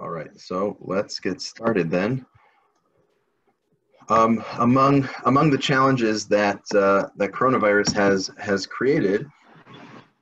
All right, so let's get started then. Um, among among the challenges that uh, that coronavirus has has created,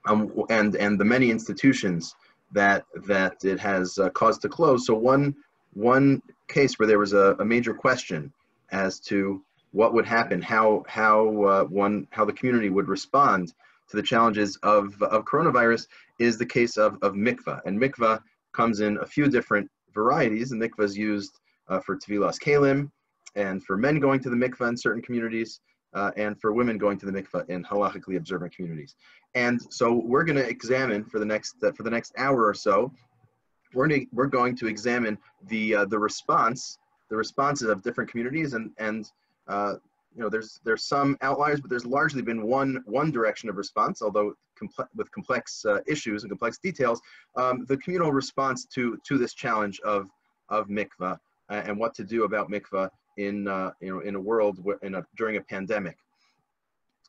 um, and and the many institutions that that it has uh, caused to close. So one one case where there was a, a major question as to what would happen, how how uh, one how the community would respond to the challenges of of coronavirus is the case of of mikvah, and mikvah comes in a few different varieties. The mikvah is used uh, for tevilas kalim, and for men going to the mikvah in certain communities, uh, and for women going to the mikvah in halachically observant communities. And so we're going to examine for the next uh, for the next hour or so. We're to, we're going to examine the uh, the response the responses of different communities and and uh, you know there's there's some outliers, but there's largely been one one direction of response, although comple with complex uh, issues and complex details. Um, the communal response to to this challenge of of mikvah uh, and what to do about mikvah in uh, you know in a world in a during a pandemic.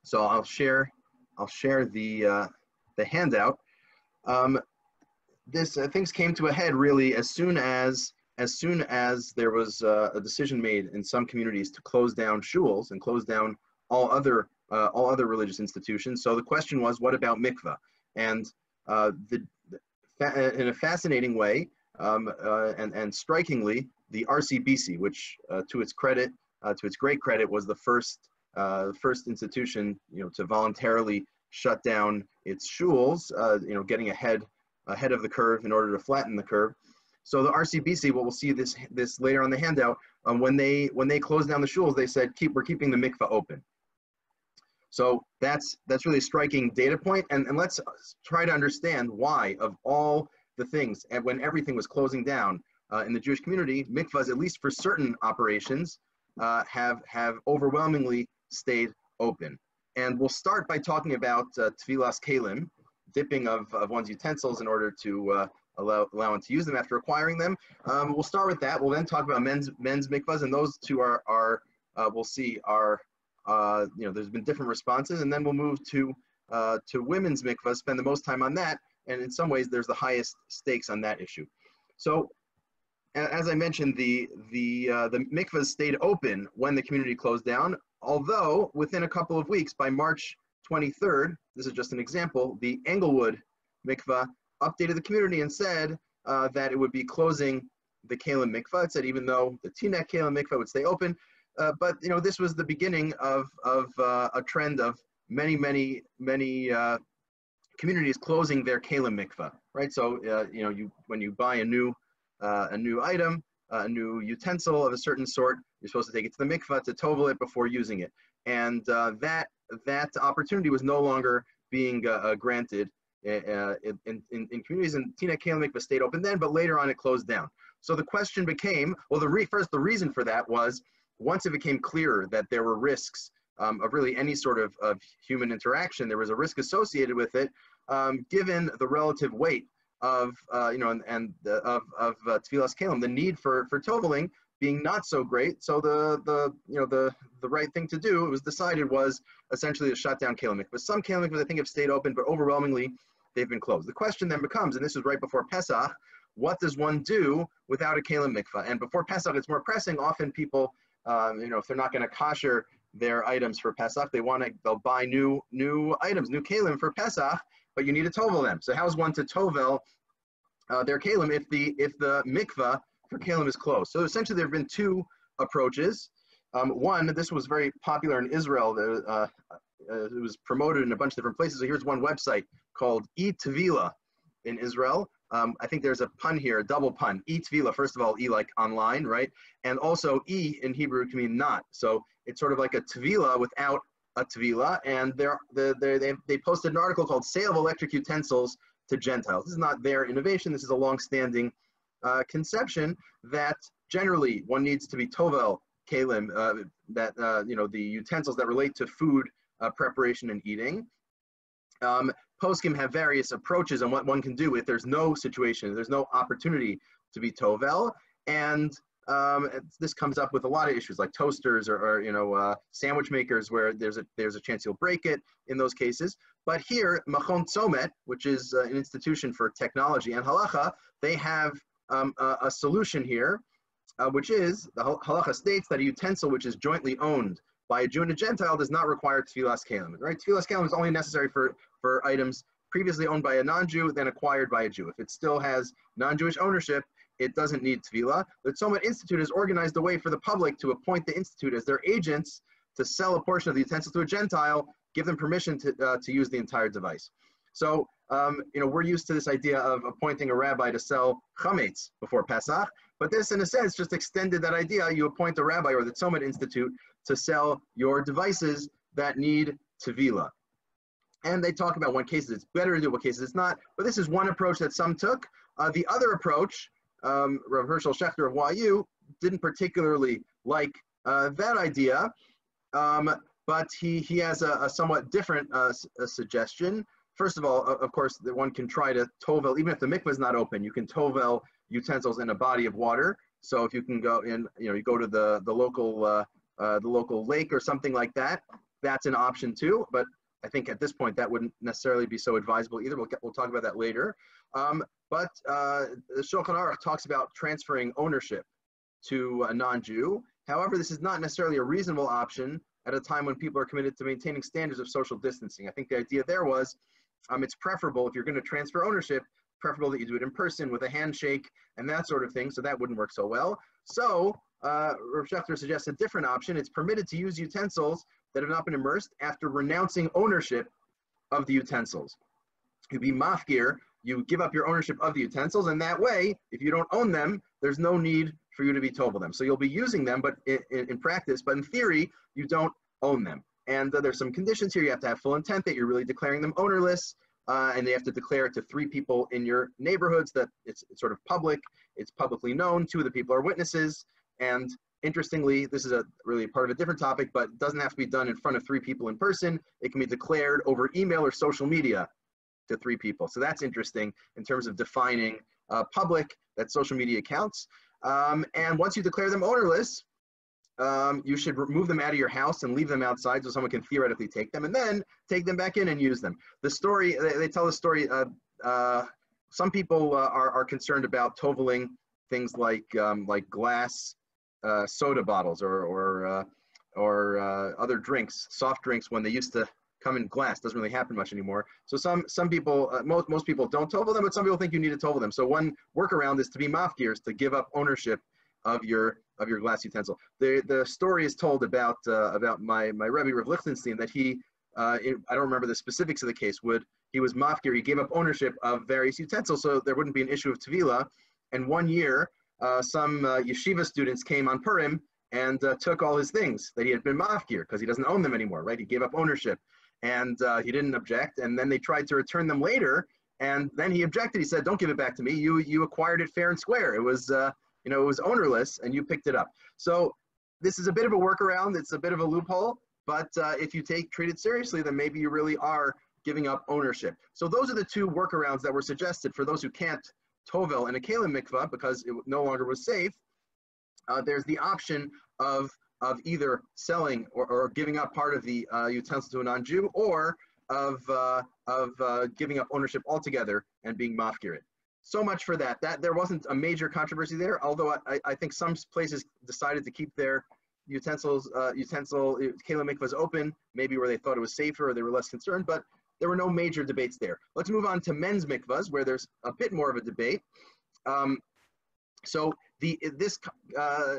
So I'll share I'll share the uh, the handout. Um, this uh, things came to a head really as soon as as soon as there was uh, a decision made in some communities to close down shuls and close down all other uh, all other religious institutions. So the question was, what about mikvah? And uh, the, in a fascinating way um, uh, and, and strikingly, the RCBC, which uh, to its credit, uh, to its great credit, was the first first institution you know to voluntarily shut down its shuls, you know, getting ahead ahead of the curve in order to flatten the curve. So the RCBC, what we'll see this this later on the handout, um, when they when they closed down the shuls, they said keep we're keeping the mikvah open. So that's that's really a striking data point, and and let's try to understand why of all the things and when everything was closing down uh, in the Jewish community, mikvahs at least for certain operations uh, have have overwhelmingly stayed open. And we'll start by talking about uh, tvilas kalim, dipping of, of one's utensils in order to uh, allow, one to use them after acquiring them. Um, we'll start with that. We'll then talk about men's men's mikvahs, and those two are are uh, we'll see are uh, you know there's been different responses, and then we'll move to uh, to women's mikvahs. Spend the most time on that, and in some ways there's the highest stakes on that issue. So. As I mentioned, the the uh, the mikvahs stayed open when the community closed down. Although within a couple of weeks, by March 23rd, this is just an example, the Englewood mikvah updated the community and said uh, that it would be closing the Kalim mikvah. It said even though the Teaneck Kalim mikvah would stay open, uh, but you know this was the beginning of of uh, a trend of many many many uh, communities closing their Kalim mikvah. Right. So uh, you know you when you buy a new uh, a new item, a new utensil of a certain sort, you're supposed to take it to the mikvah to tovel it before using it, and that that opportunity was no longer being granted uh, in, in, in, communities, and Teaneck Kalim mikvah stayed open then, but later on it closed down. So the question became, well, the re, first the reason for that was once it became clearer that there were risks um, of really any sort of, of human interaction, there was a risk associated with it, um, given the relative weight of, uh, you know, and, and the, of, of uh, Tevilas Kalim, the need for, for toveling being not so great. So the, the, you know, the, the right thing to do, it was decided was essentially to shut down Kalim But some Kalim I think have stayed open, but overwhelmingly they've been closed. The question then becomes, and this is right before Pesach, what does one do without a kalim mikvah? And before Pesach, it's more pressing. Often people, um, you know, if they're not going to kosher their items for Pesach, they want to, they'll buy new new items, new kalim for Pesach, but you need to tovel them. So how's one to tovel uh, their kalim if the if the mikvah for kalim is closed? So essentially, there have been two approaches. Um, one, this was very popular in Israel. The, uh, uh, it was promoted in a bunch of different places. So here's one website called eTvila in Israel. Um, I think there's a pun here, a double pun. eTvila, first of all, E like online, right? And also E in Hebrew can mean not. So it's sort of like a tvila without a tvila. And they're, they're, they they posted an article called Sale of Electric Utensils to Gentiles. This is not their innovation. This is a long-standing uh, conception that generally one needs to be tovel kalim, uh, that, uh, you know, the utensils that relate to food uh, preparation and eating. Um, Poskim have various approaches on what one can do if there's no situation, there's no opportunity to be Tovel. And um, this comes up with a lot of issues like toasters or, or you know uh, sandwich makers where there's a there's a chance you'll break it in those cases. But here, Machon Tzomet, which is uh, an institution for technology and halacha, they have um, a, a, solution here, uh, which is the halacha states that a utensil which is jointly owned by a Jew and a Gentile does not require tevilas kalim. Right? Tevilas kalim is only necessary for, for items previously owned by a non-Jew, then acquired by a Jew. If it still has non-Jewish ownership, it doesn't need tevilah. The Tzomet Institute has organized a way for the public to appoint the institute as their agents to sell a portion of the utensil to a Gentile, give them permission to, uh, to use the entire device. So, um, you know, we're used to this idea of appointing a rabbi to sell chametz before Pesach, but this, in a sense, just extended that idea. You appoint a rabbi or the Tzomet Institute to sell your devices that need tevilah. And they talk about what cases it's better to do, what cases it's not. But this is one approach that some took. Uh, the other approach, um, Rav Hershel Schachter of YU didn't particularly like uh, that idea, um, but he, he has a, a somewhat different uh, a suggestion. First of all, of course, that one can try to tovel, even if the mikvah is not open, you can tovel utensils in a body of water. So if you can go in, you know, you go to the, the local uh, uh, the local lake or something like that, that's an option too. But I think at this point that wouldn't necessarily be so advisable either. We'll, get, we'll talk about that later. Um, but uh, the Shulchan Aruch talks about transferring ownership to a non-Jew. However, this is not necessarily a reasonable option at a time when people are committed to maintaining standards of social distancing. I think the idea there was um, it's preferable if you're going to transfer ownership, preferable that you do it in person with a handshake and that sort of thing. So that wouldn't work so well. So uh, Rav Schachter suggests a different option. It's permitted to use utensils that have not been immersed after renouncing ownership of the utensils. You'd be mafgir, you give up your ownership of the utensils, and that way, if you don't own them, there's no need for you to be tovel them. So you'll be using them, but in, in, in practice, but in theory, you don't own them. And uh, there's some conditions here. You have to have full intent that you're really declaring them ownerless, uh, and they have to declare it to three people in your neighborhoods that it's, it's sort of public, it's publicly known, two of the people are witnesses, and interestingly, this is a really part of a different topic, but it doesn't have to be done in front of three people in person. It can be declared over email or social media to three people. So that's interesting in terms of defining uh, public that social media accounts. Um, and once you declare them ownerless, um, you should remove them out of your house and leave them outside so someone can theoretically take them and then take them back in and use them. The story, they, they tell the story, uh, uh, some people uh, are, are concerned about toveling things like, um, like glass uh, soda bottles or or uh, or uh, other drinks, soft drinks, when they used to come in glass. Doesn't really happen much anymore. So some some people, most most people don't tovel them, but some people think you need to tovel them. So one workaround is to be mafgirs, to give up ownership of your of your glass utensil. The the story is told about uh, about my my Rebbe Rav Lichtenstein that he. Uh, I don't remember the specifics of the case. Would he was mafgir? He gave up ownership of various utensils, so there wouldn't be an issue of tevila. And one year, uh, some uh, yeshiva students came on Purim and uh, took all his things that he had been mafkir because he doesn't own them anymore, right? He gave up ownership and uh, he didn't object. And then they tried to return them later. And then he objected. He said, don't give it back to me. You, you acquired it fair and square. It was, uh, you know, it was ownerless and you picked it up. So this is a bit of a workaround. It's a bit of a loophole. But uh, if you take treat it seriously, then maybe you really are giving up ownership. So those are the two workarounds that were suggested for those who can't Tovel and a Kalim mikvah because it no longer was safe, uh, there's the option of, of either selling or, or giving up part of the uh, utensil to a non-Jew or of, uh, of uh, giving up ownership altogether and being mafkirid. So much for that. That There wasn't a major controversy there, although I, I think some places decided to keep their utensils, uh, utensil, Kalim mikvahs open, maybe where they thought it was safer or they were less concerned, but there were no major debates there. Let's move on to men's mikvahs, where there's a bit more of a debate. Um, so the this uh,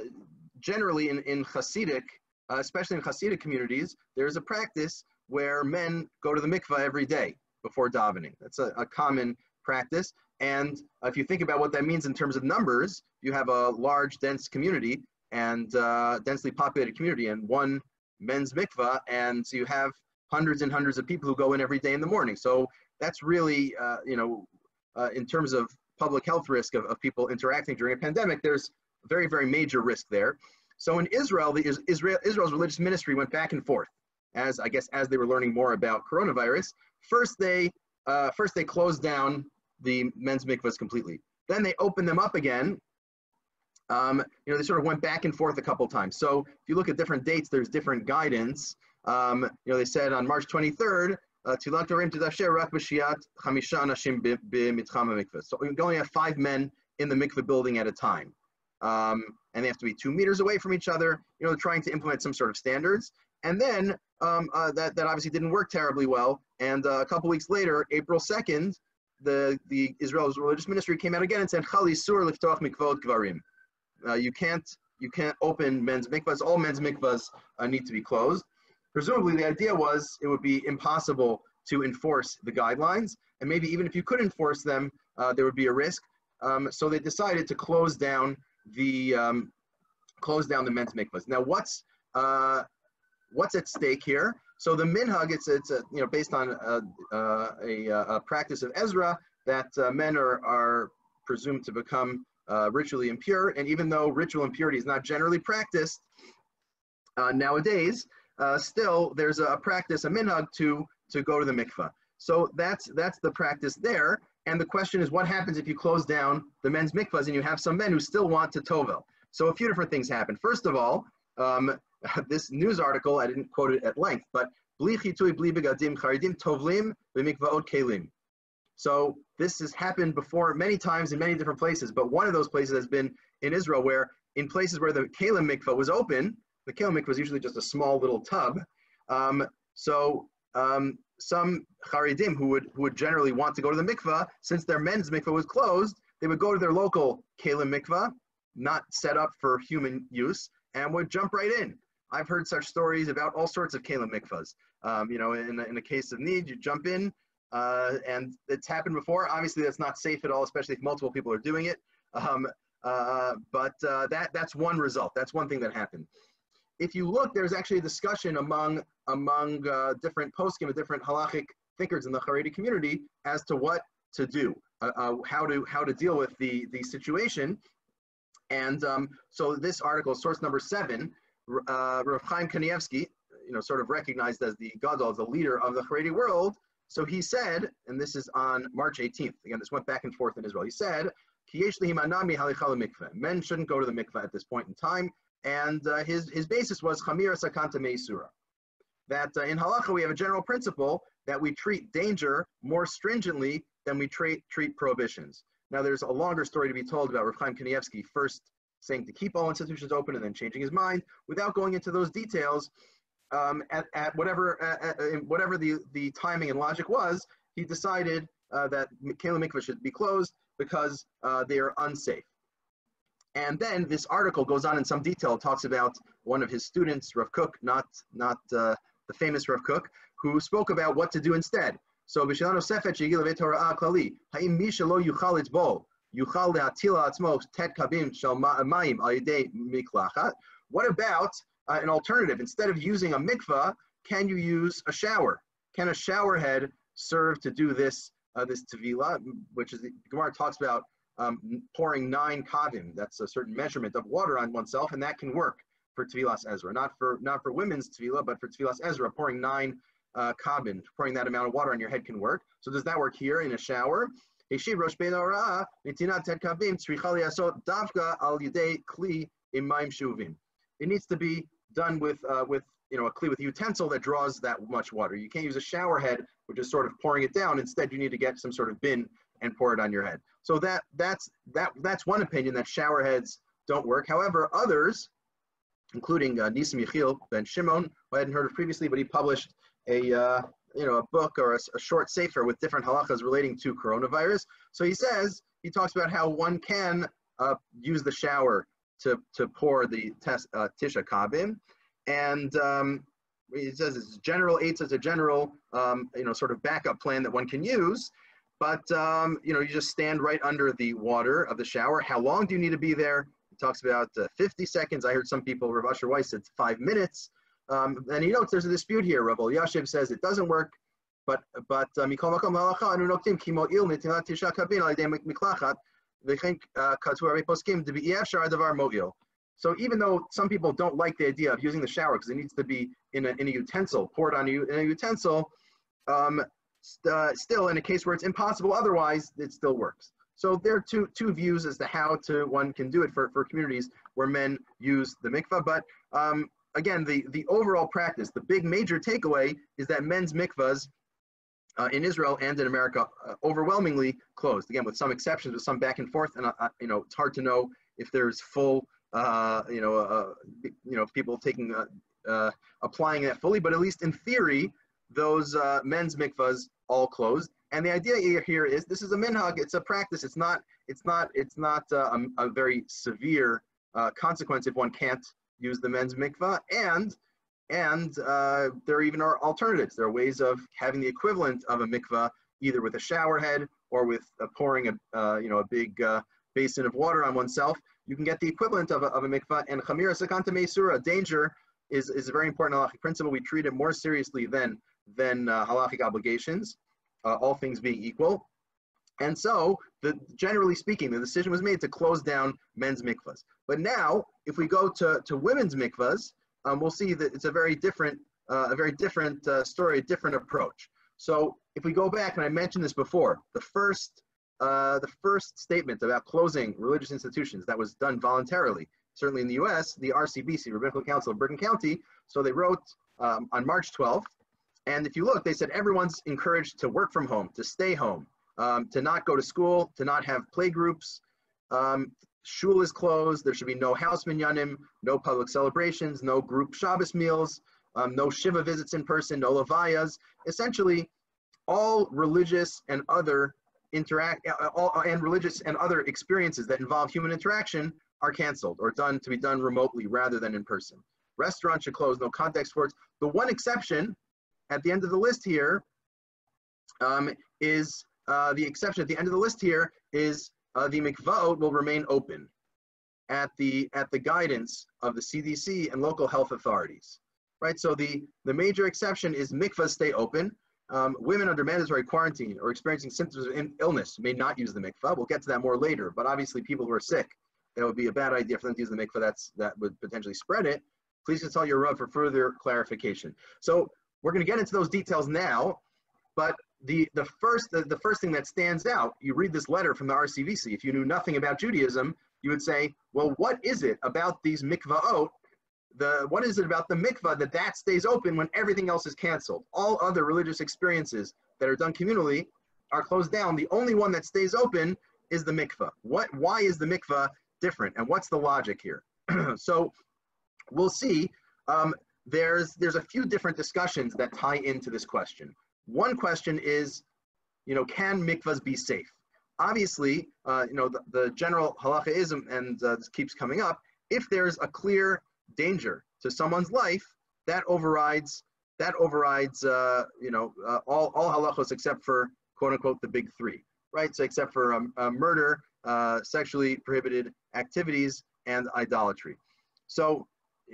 generally in, in Hasidic, uh, especially in Hasidic communities, there's a practice where men go to the mikvah every day before davening. That's a, a common practice. And if you think about what that means in terms of numbers, you have a large, dense community and uh, densely populated community and one men's mikvah, and so you have hundreds and hundreds of people who go in every day in the morning. So that's really, uh, you know, uh, in terms of public health risk of, of people interacting during a pandemic, there's very, very major risk there. So in Israel, the Israel, Israel's religious ministry went back and forth as I guess as they were learning more about coronavirus. First they uh, first they closed down the men's mikvahs completely. Then they opened them up again. Um, you know, they sort of went back and forth a couple times. So if you look at different dates, there's different guidance. Um, you know, they said on March 23rd, uh. So we only have five men in the mikveh building at a time. Um, and they have to be two meters away from each other, you know, they're trying to implement some sort of standards. And then um, uh, that, that obviously didn't work terribly well. And uh, a couple weeks later, April 2nd, the, the Israel's religious ministry came out again and said, Chali sur liftoch mikvot gvarim. Uh, you can't you can't open men's mikvahs. All men's mikvahs uh, need to be closed. Presumably, the idea was it would be impossible to enforce the guidelines, and maybe even if you could enforce them, uh, there would be a risk. Um, so they decided to close down the um, close down the men's mikvahs. Now, what's what's at stake here? So the minhag, it's it's a, you know based on a, a, a practice of Ezra that uh, men are are presumed to become uh, ritually impure, and even though ritual impurity is not generally practiced uh, nowadays, uh, still there's a practice, a minhag to to go to the mikvah. So that's that's the practice there. And the question is, what happens if you close down the men's mikvahs and you have some men who still want to tovel? So a few different things happen. First of all, um, this news article, I didn't quote it at length, but tovlim kelim. So this has happened before many times in many different places, but one of those places has been in Israel where in places where the kelim mikvah was open, the kelim mikvah was usually just a small little tub. Um, so um, some Haredim who would, who would generally want to go to the mikvah, since their men's mikvah was closed, they would go to their local kelim mikvah, not set up for human use, and would jump right in. I've heard such stories about all sorts of kelim mikvahs. Um, you know, in, in a case of need, you jump in, uh, and it's happened before. Obviously, that's not safe at all, especially if multiple people are doing it. Um, uh, but uh, that that's one result. That's one thing that happened. If you look, there's actually a discussion among among uh, different poskim, different halachic thinkers in the Haredi community as to what to do, uh, uh, how to how to deal with the the situation. And um, so this article, source number seven, uh, Rav Chaim Kanievsky, you know, sort of recognized as the Gadol, the leader of the Haredi world. So he said, and this is on March 18th. Again, this went back and forth in Israel. He said, Men shouldn't go to the mikveh at this point in time. And uh, his, his basis was Chamir Sakanta Meisura. That uh, in halacha we have a general principle that we treat danger more stringently than we treat, treat prohibitions. Now there's a longer story to be told about Rav Chaim Kanievsky first saying to keep all institutions open and then changing his mind. Without going into those details, um, at, at whatever at, at, whatever the, the timing and logic was, he decided uh, that Kelim Mikvah should be closed because uh, they are unsafe. And then this article goes on in some detail, talks about one of his students, Rav Kook, not, not uh, the famous Rav Kook, who spoke about what to do instead. So, B'shelano Sefet Torah Klali, Ha'im Misha Lo Yuchal Tet. What about uh, an alternative. Instead of using a mikvah, can you use a shower? Can a shower head serve to do this uh, this tevila, which is the Gemara talks about um, pouring nine kavim. That's a certain measurement of water on oneself, and that can work for tevilas Ezra. Not for not for women's tevila, but for tevilas Ezra, pouring nine uh, kavim, pouring that amount of water on your head can work. So does that work here in a shower? It needs to be done with uh, with you know a kli with a utensil that draws that much water. You can't use a shower head, which is sort of pouring it down. Instead, you need to get some sort of bin and pour it on your head. So that that's that that's one opinion that shower heads don't work. However, others, including uh, Nisim Yechiel ben Shimon, who I hadn't heard of previously, but he published a uh, you know a book or a, a short sefer with different halachas relating to coronavirus. So he says he talks about how one can uh, use the shower to, to pour the test, uh, Tisha Kabim. And um, it says it's general, eight as a general, um, you know, sort of backup plan that one can use. But, um, you know, you just stand right under the water of the shower. How long do you need to be there? He talks about uh, 50 seconds. I heard some people, Rav Asher Weiss said five minutes. Um, and he notes there's a dispute here. Rav Elyashiv says it doesn't work, but but uh, so even though some people don't like the idea of using the shower because it needs to be in a, in a utensil, poured on you in a utensil, um, st uh, still in a case where it's impossible otherwise, it still works. So there are two, two views as to how to one can do it for, for communities where men use the mikvah. But um, again, the, the overall practice, the big major takeaway is that men's mikvahs uh, in Israel and in America uh, overwhelmingly closed. Again, with some exceptions, with some back and forth, and uh, you know it's hard to know if there's full, uh, you know, uh, you know, people taking uh, applying that fully. But at least in theory, those men's mikvahs all closed. And the idea here is this is a minhag. It's a practice. It's not. It's not. It's not a, a, very severe consequence if one can't use the men's mikvah. And and uh, there even are alternatives. There are ways of having the equivalent of a mikvah, either with a shower head or with uh, pouring a, uh, you know, a big uh, basin of water on oneself. You can get the equivalent of a, of a mikvah. And chamira sakanta mesura, danger, is, is a very important halachic principle. We treat it more seriously than, than uh, halachic obligations, uh, all things being equal. And so, the, generally speaking, the decision was made to close down men's mikvahs. But now, if we go to, to women's mikvahs, um, we'll see that it's a very different, uh, a very different uh, story, a different approach. So if we go back, and I mentioned this before, the first, uh, the first statement about closing religious institutions that was done voluntarily, certainly in the U.S., the RCBC, Rabbinical Council of Bergen County. So they wrote um, on March 12th, and if you look, they said everyone's encouraged to work from home, to stay home, um, to not go to school, to not have play groups, um, shul is closed. There should be no house minyanim, no public celebrations, no group Shabbos meals, um, no shiva visits in person, no levayas. Essentially, all religious and other interact uh, all, and religious and other experiences that involve human interaction are canceled or done to be done remotely rather than in person. Restaurants should close, no contact sports. The one exception at the end of the list here um, is uh, the exception at the end of the list here is uh, the mikvaot will remain open at the at the guidance of the CDC and local health authorities. Right. So the the major exception is mikvahs stay open. Um, women under mandatory quarantine or experiencing symptoms of illness may not use the mikvah. We'll get to that more later. But obviously, people who are sick, that would be a bad idea for them to use the mikvah. That's that would potentially spread it. Please consult your rav for further clarification. So we're going to get into those details now. But the, the, first, the, the first thing that stands out, you read this letter from the RCBC. If you knew nothing about Judaism, you would say, well, what is it about these mikvaot? The, what is it about the mikvah that that stays open when everything else is canceled? All other religious experiences that are done communally are closed down. The only one that stays open is the mikvah. What, why is the mikvah different? And what's the logic here? so we'll see. Um, there's, there's a few different discussions that tie into this question. One question is, you know, can mikvahs be safe? Obviously, uh, you know, the, the general halachaism, and uh, this keeps coming up, if there's a clear danger to someone's life, that overrides that overrides uh, you know uh, all all halachos except for quote unquote the big three, right? So except for um, uh, murder, uh, sexually prohibited activities, and idolatry. So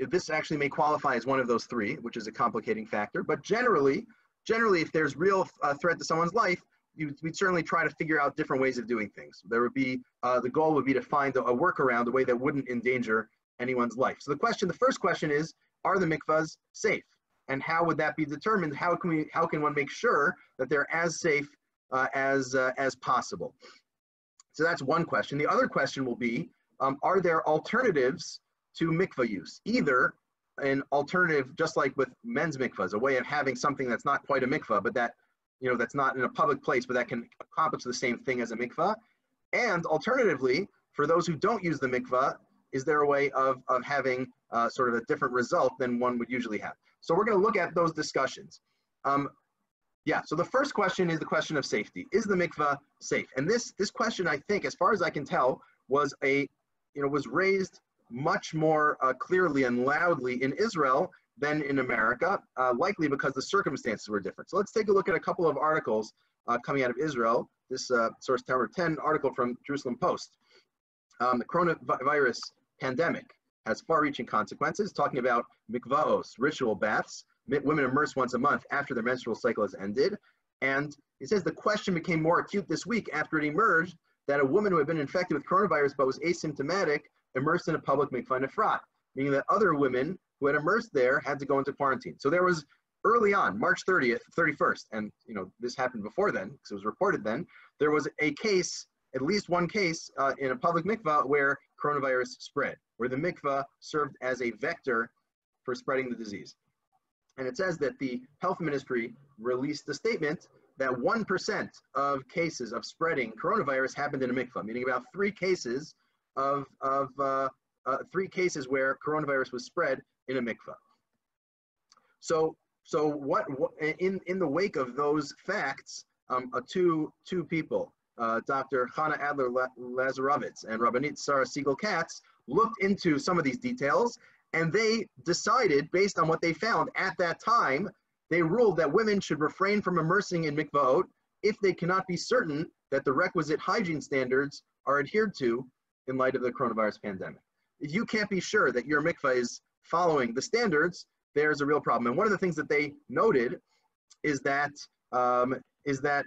this actually may qualify as one of those three, which is a complicating factor. But generally, generally, if there's real uh, threat to someone's life, you, we'd certainly try to figure out different ways of doing things. There would be uh, the goal would be to find a, a workaround, a way that wouldn't endanger anyone's life. So the question, the first question is, are the mikvahs safe? And how would that be determined? How can we, how can one make sure that they're as safe uh, as uh, as possible? So that's one question. The other question will be, um, are there alternatives to mikvah use? Either an alternative, just like with men's mikvahs, a way of having something that's not quite a mikvah, but that, you know, that's not in a public place, but that can accomplish the same thing as a mikvah. And alternatively, for those who don't use the mikvah, is there a way of, of having uh, sort of a different result than one would usually have? So we're going to look at those discussions. Um, yeah, so the first question is the question of safety. Is the mikvah safe? And this, this question, I think, as far as I can tell, was a, you know, was raised much more uh, clearly and loudly in Israel than in America, uh, likely because the circumstances were different. So let's take a look at a couple of articles uh, coming out of Israel. This uh, source Tower 10 article from Jerusalem Post. Um, the coronavirus pandemic has far-reaching consequences, talking about mikvaos, ritual baths, women immersed once a month after their menstrual cycle has ended. And he says the question became more acute this week after it emerged that a woman who had been infected with coronavirus but was asymptomatic immersed in a public mikvah in Efrat, meaning that other women who had immersed there had to go into quarantine. So there was early on, March 30th, 31st, and you know this happened before then because it was reported then. There was a case, at least one case, uh, in a public mikvah where coronavirus spread, where the mikvah served as a vector for spreading the disease. And it says that the health ministry released a statement that 1% of cases of spreading coronavirus happened in a mikvah, meaning about three cases of, of uh, uh, three cases where coronavirus was spread in a mikvah. So, so what, what in, in the wake of those facts, um, uh, two, two people, uh, Dr. Chana Adler Lazarovitz and Rabbanit Sarah Siegel Katz, looked into some of these details and they decided, based on what they found at that time, they ruled that women should refrain from immersing in mikvaot if they cannot be certain that the requisite hygiene standards are adhered to in light of the coronavirus pandemic. If you can't be sure that your mikvah is following the standards, there's a real problem. And one of the things that they noted is that um, is that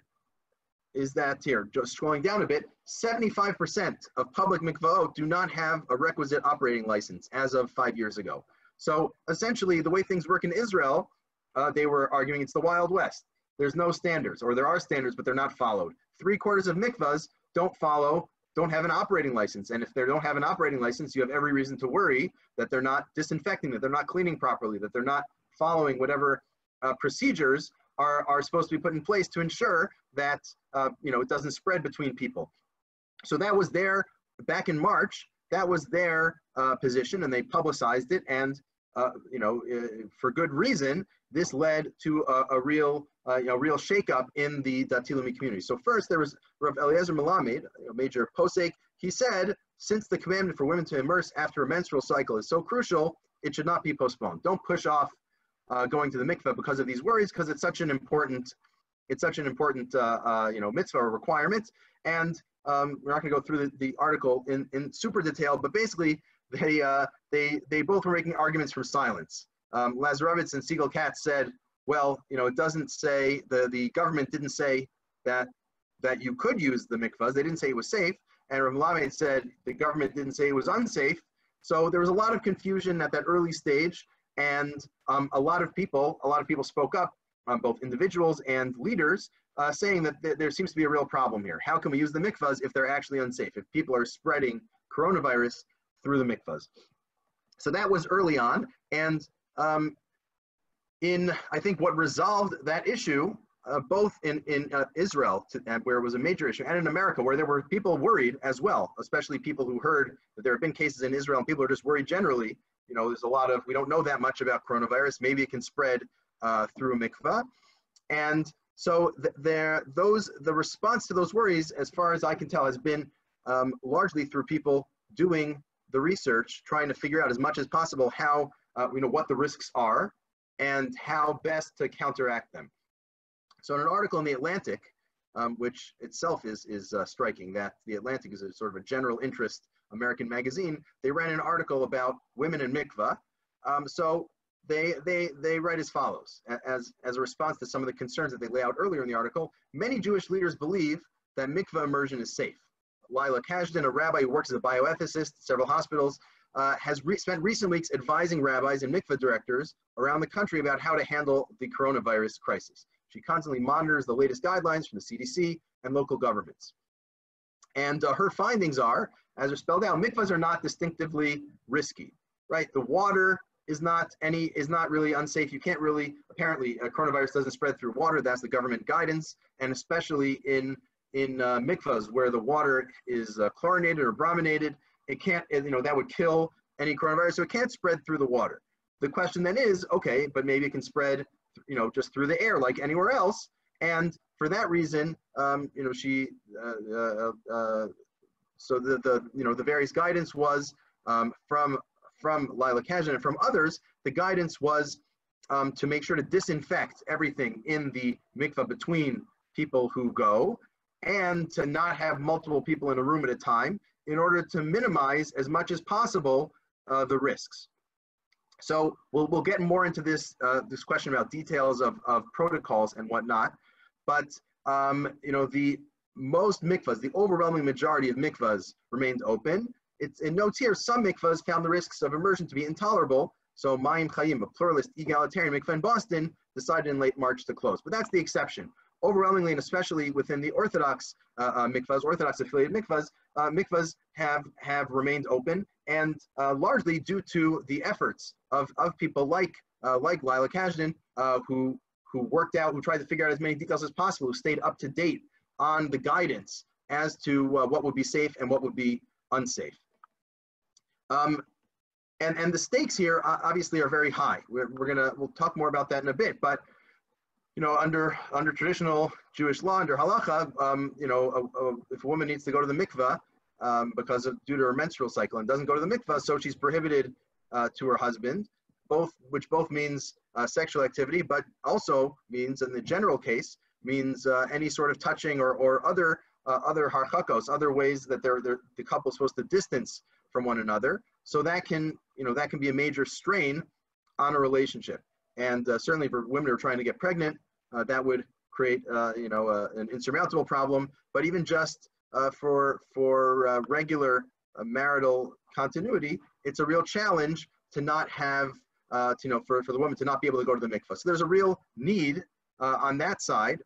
is that here, just scrolling down a bit, 75% of public mikvaot do not have a requisite operating license as of five years ago. So essentially, the way things work in Israel, uh, they were arguing it's the Wild West. There's no standards, or there are standards, but they're not followed. Three quarters of mikvahs don't follow, don't have an operating license. And if they don't have an operating license, you have every reason to worry that they're not disinfecting, that they're not cleaning properly, that they're not following whatever uh, procedures are, are supposed to be put in place to ensure that uh, you know it doesn't spread between people. So that was their back in March. That was their uh, position, and they publicized it. And uh, you know, uh, for good reason, this led to a, a real, uh, you know, real shakeup in the Dati Leumi community. So first, there was Rav Eliezer Melamed, a major posek. He said, since the commandment for women to immerse after a menstrual cycle is so crucial, it should not be postponed. Don't push off uh, going to the mikveh because of these worries, because it's such an important, it's such an important, uh, uh, you know, mitzvah requirement. And um, we're not going to go through the, the article in, in super detail, but basically they, uh, they, they both were making arguments from silence. Um, Lazarovitz and Siegel Katz said, well, you know, it doesn't say, the, the government didn't say that, that you could use the mikvahs. They didn't say it was safe. And Rav said the government didn't say it was unsafe. So there was a lot of confusion at that early stage. And um, a lot of people, a lot of people spoke up, um, both individuals and leaders, uh, saying that th- there seems to be a real problem here. How can we use the mikvahs if they're actually unsafe? If people are spreading coronavirus through the mikvahs. So that was early on, and um, in I think what resolved that issue, uh, both in in uh, Israel, to, where it was a major issue, and in America, where there were people worried as well, especially people who heard that there have been cases in Israel, and people are just worried generally you know, there's a lot of, we don't know that much about coronavirus. Maybe it can spread uh, through mikvah. And so th- there, those, the response to those worries, as far as I can tell, has been um, largely through people doing the research, trying to figure out as much as possible how, uh, you know, what the risks are and how best to counteract them. So in an article in The Atlantic, um, which itself is, is uh, striking, that The Atlantic is a sort of a general interest American magazine, they ran an article about women in mikvah. Um, so they, they, they write as follows, as, as a response to some of the concerns that they lay out earlier in the article, many Jewish leaders believe that mikvah immersion is safe. Lila Kagedan, a rabbi who works as a bioethicist at several hospitals, uh, has re spent recent weeks advising rabbis and mikvah directors around the country about how to handle the coronavirus crisis. She constantly monitors the latest guidelines from the CDC and local governments. And uh, her findings are, as are spelled out, mikvahs are not distinctively risky, right? The water is not any is not really unsafe. You can't really apparently uh, coronavirus doesn't spread through water. That's the government guidance, and especially in in uh, mikvahs where the water is uh, chlorinated or brominated, it can't you know that would kill any coronavirus. So it can't spread through the water. The question then is, okay, but maybe it can spread, you know, just through the air like anywhere else. And for that reason, um, you know, she, uh, uh, uh, so the, the, you know, the various guidance was um, from, from Lila Kagedan and from others, the guidance was um, to make sure to disinfect everything in the mikvah between people who go and to not have multiple people in a room at a time in order to minimize as much as possible uh, the risks. So we'll, we'll get more into this, uh, this question about details of, of protocols and whatnot. But um, you know, the most mikvahs, the overwhelming majority of mikvahs remained open. It's, it notes here some mikvahs found the risks of immersion to be intolerable. So Mayim Chayim, a pluralist egalitarian mikvah in Boston, decided in late March to close. But that's the exception. Overwhelmingly, and especially within the Orthodox uh, uh, mikvahs, Orthodox affiliated mikvahs, uh, mikvahs have, have remained open, and uh, largely due to the efforts of, of people like, uh, like Lila Kagedan, uh, who who worked out, who tried to figure out as many details as possible, who stayed up to date on the guidance as to uh, what would be safe and what would be unsafe. Um, and, and the stakes here uh, obviously are very high. We're, we're gonna, we'll talk more about that in a bit, but you know, under, under traditional Jewish law, under halacha, um, you know, a, a, if a woman needs to go to the mikvah um, because of, due to her menstrual cycle and doesn't go to the mikvah, so she's prohibited uh, to her husband, both, which both means uh, sexual activity, but also means, in the general case, means uh, any sort of touching or, or other uh, other harchakos, other ways that they're, they're, the couple's supposed to distance from one another. So that can, you know, that can be a major strain on a relationship. And uh, certainly for women who are trying to get pregnant, uh, that would create, uh, you know, uh, an insurmountable problem. But even just uh, for for regular marital continuity, it's a real challenge to not have, to, you know, for, for the woman to not be able to go to the mikvah. So there's a real need on that side,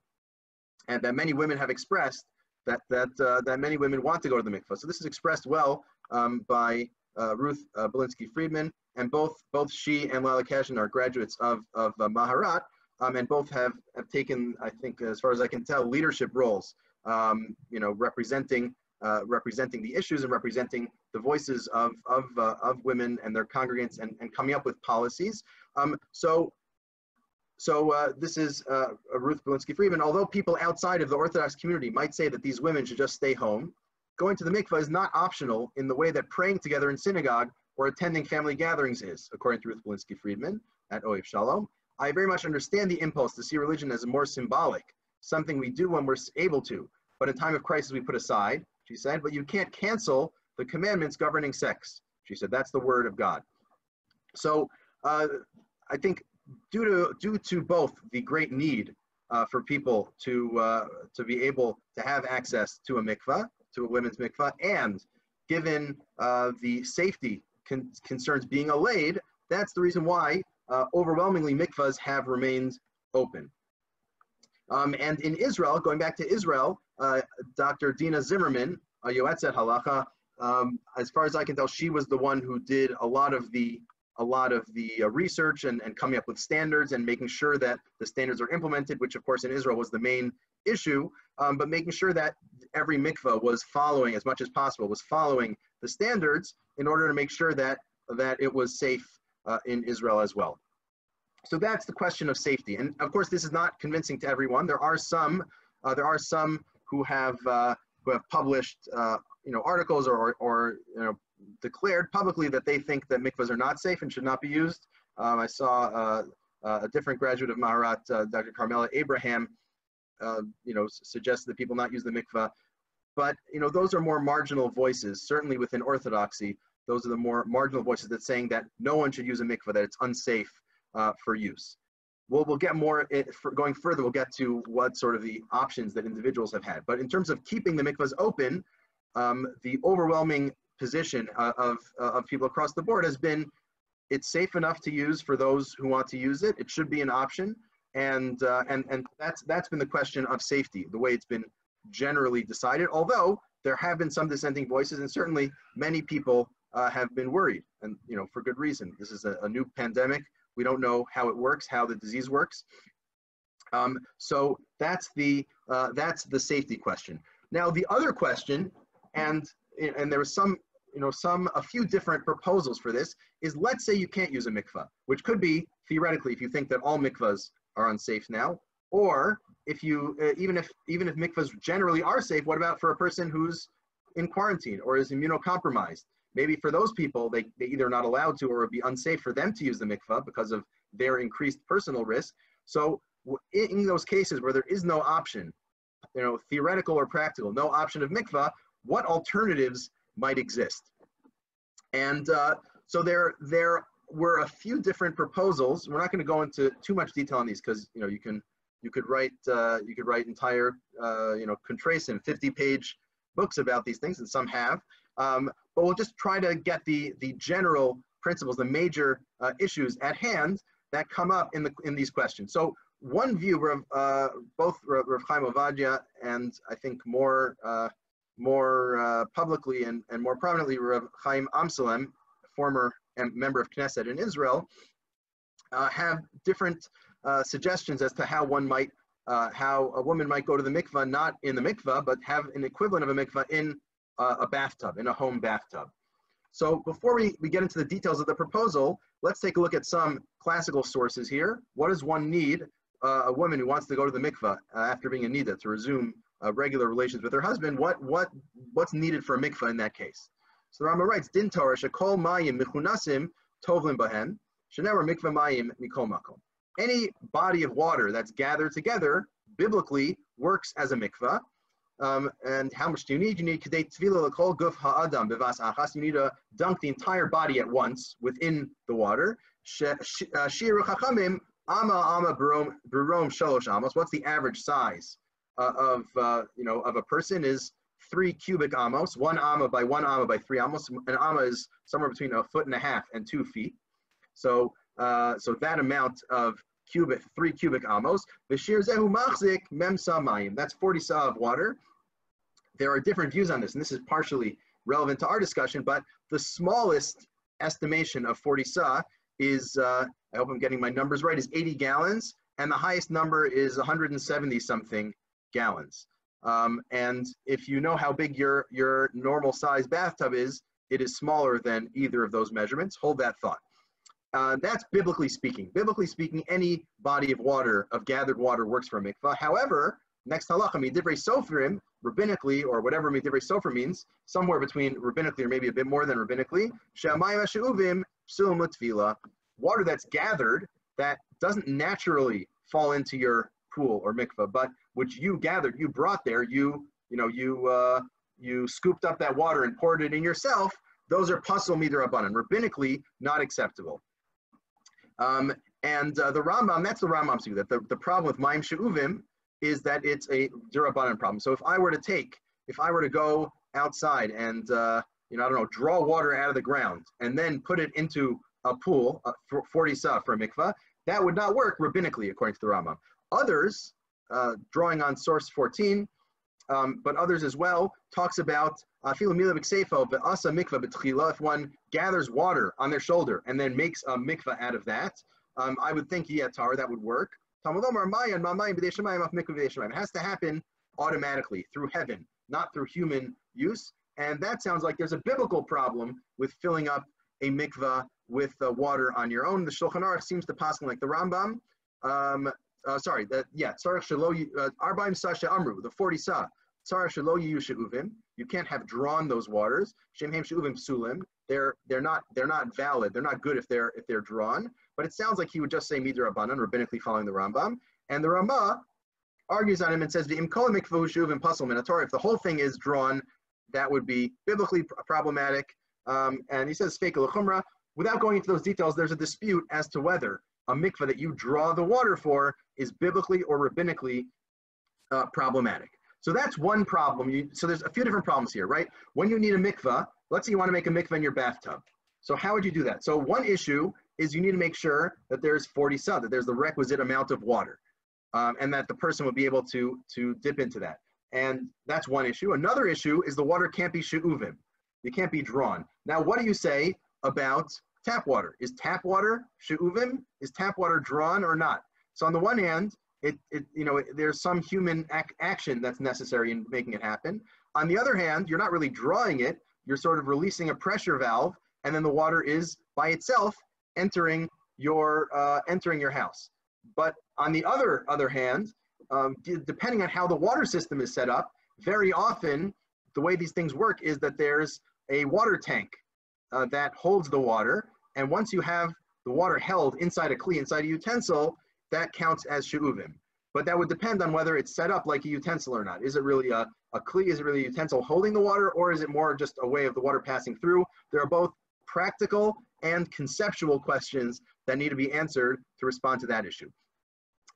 and that many women have expressed that that uh, that many women want to go to the mikvah. So this is expressed well um, by uh, Ruth uh, Balinsky Friedman, and both both she and Lila Kagedan are graduates of of uh, Maharat, um, and both have have taken, I think, as far as I can tell, leadership roles. Um, you know, representing uh, representing the issues and representing the voices of of uh, of women and their congregants, and and coming up with policies. Um, so so uh, this is uh, Ruth Balinsky Friedman. Although people outside of the Orthodox community might say that these women should just stay home, going to the mikvah is not optional in the way that praying together in synagogue or attending family gatherings is, according to Ruth Balinsky Friedman at Ohev Shalom. I very much understand the impulse to see religion as more symbolic, something we do when we're able to, but in time of crisis we put aside, she said, but you can't cancel the commandments governing sex. She said, that's the word of God. So uh, I think due to due to both the great need uh, for people to uh, to be able to have access to a mikvah, to a women's mikvah, and given uh, the safety con concerns being allayed, that's the reason why uh, overwhelmingly mikvahs have remained open. Um, and in Israel, going back to Israel, uh, Dr. Dina Zimmerman, a Yoetzet Halacha, um, as far as I can tell, she was the one who did a lot of the a lot of the uh, research and, and coming up with standards and making sure that the standards are implemented, which of course in Israel was the main issue, um, but making sure that every mikvah was following as much as possible, was following the standards in order to make sure that, that it was safe uh, in Israel as well. So that's the question of safety. And of course, this is not convincing to everyone. There are some, uh, there are some who have, uh, who have published uh, you know, articles or, or you know, declared publicly that they think that mikvahs are not safe and should not be used. Um, I saw uh, a different graduate of Maharat, Dr. Carmela Abraham, you know, suggested that people not use the mikvah. But, you know, those are more marginal voices, certainly within Orthodoxy. Those are the more marginal voices that saying that no one should use a mikvah, that it's unsafe uh, for use. Well, we'll get more, it, for going further, we'll get to what sort of the options that individuals have had. But in terms of keeping the mikvahs open, um, the overwhelming position uh, of, uh, of people across the board has been it's safe enough to use for those who want to use it. It should be an option. And, uh, and, and that's, that's been the question of safety, the way it's been generally decided, although there have been some dissenting voices and certainly many people uh, have been worried and, you know, for good reason. This is a, a new pandemic. We don't know how it works, how the disease works. Um, so that's the, uh, that's the safety question. Now, the other question, and, and there was some you know, some, a few different proposals for this is let's say you can't use a mikvah, which could be theoretically if you think that all mikvahs are unsafe now, or if you, uh, even if, even if mikvahs generally are safe, what about for a person who's in quarantine or is immunocompromised? Maybe for those people, they, they either not allowed to or it would be unsafe for them to use the mikvah because of their increased personal risk. So in those cases where there is no option, you know, theoretical or practical, no option of mikvah, what alternatives might exist. And uh, so there, there were a few different proposals. We're not going to go into too much detail on these because you know you can you could write uh, you could write entire uh, you know contrason 50 page books about these things and some have. Um, but we'll just try to get the the general principles, the major uh, issues at hand that come up in the in these questions. So one view, of uh, both Rav Chaim Ovadia and I think more uh, more uh, publicly and, and more prominently Rav Chaim Amsalem, former member of Knesset in Israel, uh, have different uh, suggestions as to how one might, how a woman might go to the mikvah, not in the mikvah, but have an equivalent of a mikvah in uh, a bathtub, in a home bathtub. So before we, we get into the details of the proposal, let's take a look at some classical sources here. What does one need, uh, a woman who wants to go to the mikvah uh, after being a nida to resume regular relations with her husband, what, what, what's needed for a mikvah in that case? So the Rama writes, Din Torah shekol mayim michunasim tovlim bahen, shenever mikvah mayim mikol makom. Any body of water that's gathered together, biblically, works as a mikvah, um, and how much do you need? You need kadei guf ha'adam bevas achas. You need to dunk the entire body at once within the water. Uh, Shir chachamim ama ama barom shalosh amos. What's the average size uh, of uh, you know of a person? Is three cubic amos. One amma by one amma by three amos. An amma is somewhere between a foot and a half and two feet. So uh, so that amount of cubic, three cubic amos. Zehu machzik mayim. That's 40 sa of water there are different views on this, and this is partially relevant to our discussion, but the smallest estimation of 40 sa is, uh, I hope I'm getting my numbers right, is 80 gallons, and the highest number is 170 something gallons. Um, and if you know how big your, your normal size bathtub is, it is smaller than either of those measurements. Hold that thought. Uh, that's biblically speaking. Biblically speaking, any body of water, of gathered water, works for a mikvah. However, next halacha, midivrei sofrim, rabbinically, or whatever midivrei sofer means, somewhere between rabbinically or maybe a bit more than rabbinically, she'amayim she'uvim psulim l'tfila, water that's gathered that doesn't naturally fall into your pool or mikvah, but which you gathered, you brought there, you you know you uh, you scooped up that water and poured it in yourself. Those are pasul midrabanan, rabbinically not acceptable. Um, and uh, the Rambam, that's the Rambam's view that the, the problem with Maim She'uvim is that it's a derabanan problem. So if I were to take, if I were to go outside and, uh, you know, I don't know, draw water out of the ground and then put it into a pool, uh, 40 sa for a mikvah, that would not work rabbinically, according to the Rambam. Others, uh, drawing on source 14, um, but others as well, talks about uh, if one gathers water on their shoulder and then makes a mikvah out of that, um, I would think yatar that would work. It has to happen automatically through heaven, not through human use. And that sounds like there's a biblical problem with filling up a mikvah with uh, water on your own. The Shulchan Aruch seems to pass like the Rambam. Um, uh, sorry, that yeah, Tzarech Shelo uh, Arbaim Sasha Amru, the 40 Sa. Tzarech Shelo Uvim. You can't have drawn those waters. Shemhem She'uvim Psulim. They're they're not they're not valid. They're not good if they're if they're drawn. But it sounds like he would just say Midra Rabbanan, rabbinically following the Rambam. And the Rama argues on him and says, if the whole thing is drawn, that would be biblically problematic. Um, and he says. Without going into those details, there's a dispute as to whether a mikvah that you draw the water for is biblically or rabbinically uh, problematic. So that's one problem. You, so there's a few different problems here, right? When you need a mikvah, let's say you want to make a mikvah in your bathtub. So how would you do that? So one issue is you need to make sure that there's 40 sa, that there's the requisite amount of water, um, and that the person will be able to, to dip into that. And that's one issue. Another issue is the water can't be she'uvim. It can't be drawn. Now, what do you say about tap water? Is tap water she'uvim? Is tap water drawn or not? So on the one hand, it, it you know, it, there's some human ac- action that's necessary in making it happen. On the other hand, you're not really drawing it. You're sort of releasing a pressure valve, and then the water is by itself entering your uh, entering your house. But on the other other hand, um, depending on how the water system is set up, very often the way these things work is that there's a water tank uh, that holds the water, and once you have the water held inside a kli, inside a utensil, that counts as she'uvim. But that would depend on whether it's set up like a utensil or not. Is it really a, a kli? Is it really a utensil holding the water, or is it more just a way of the water passing through? There are both practical and conceptual questions that need to be answered to respond to that issue.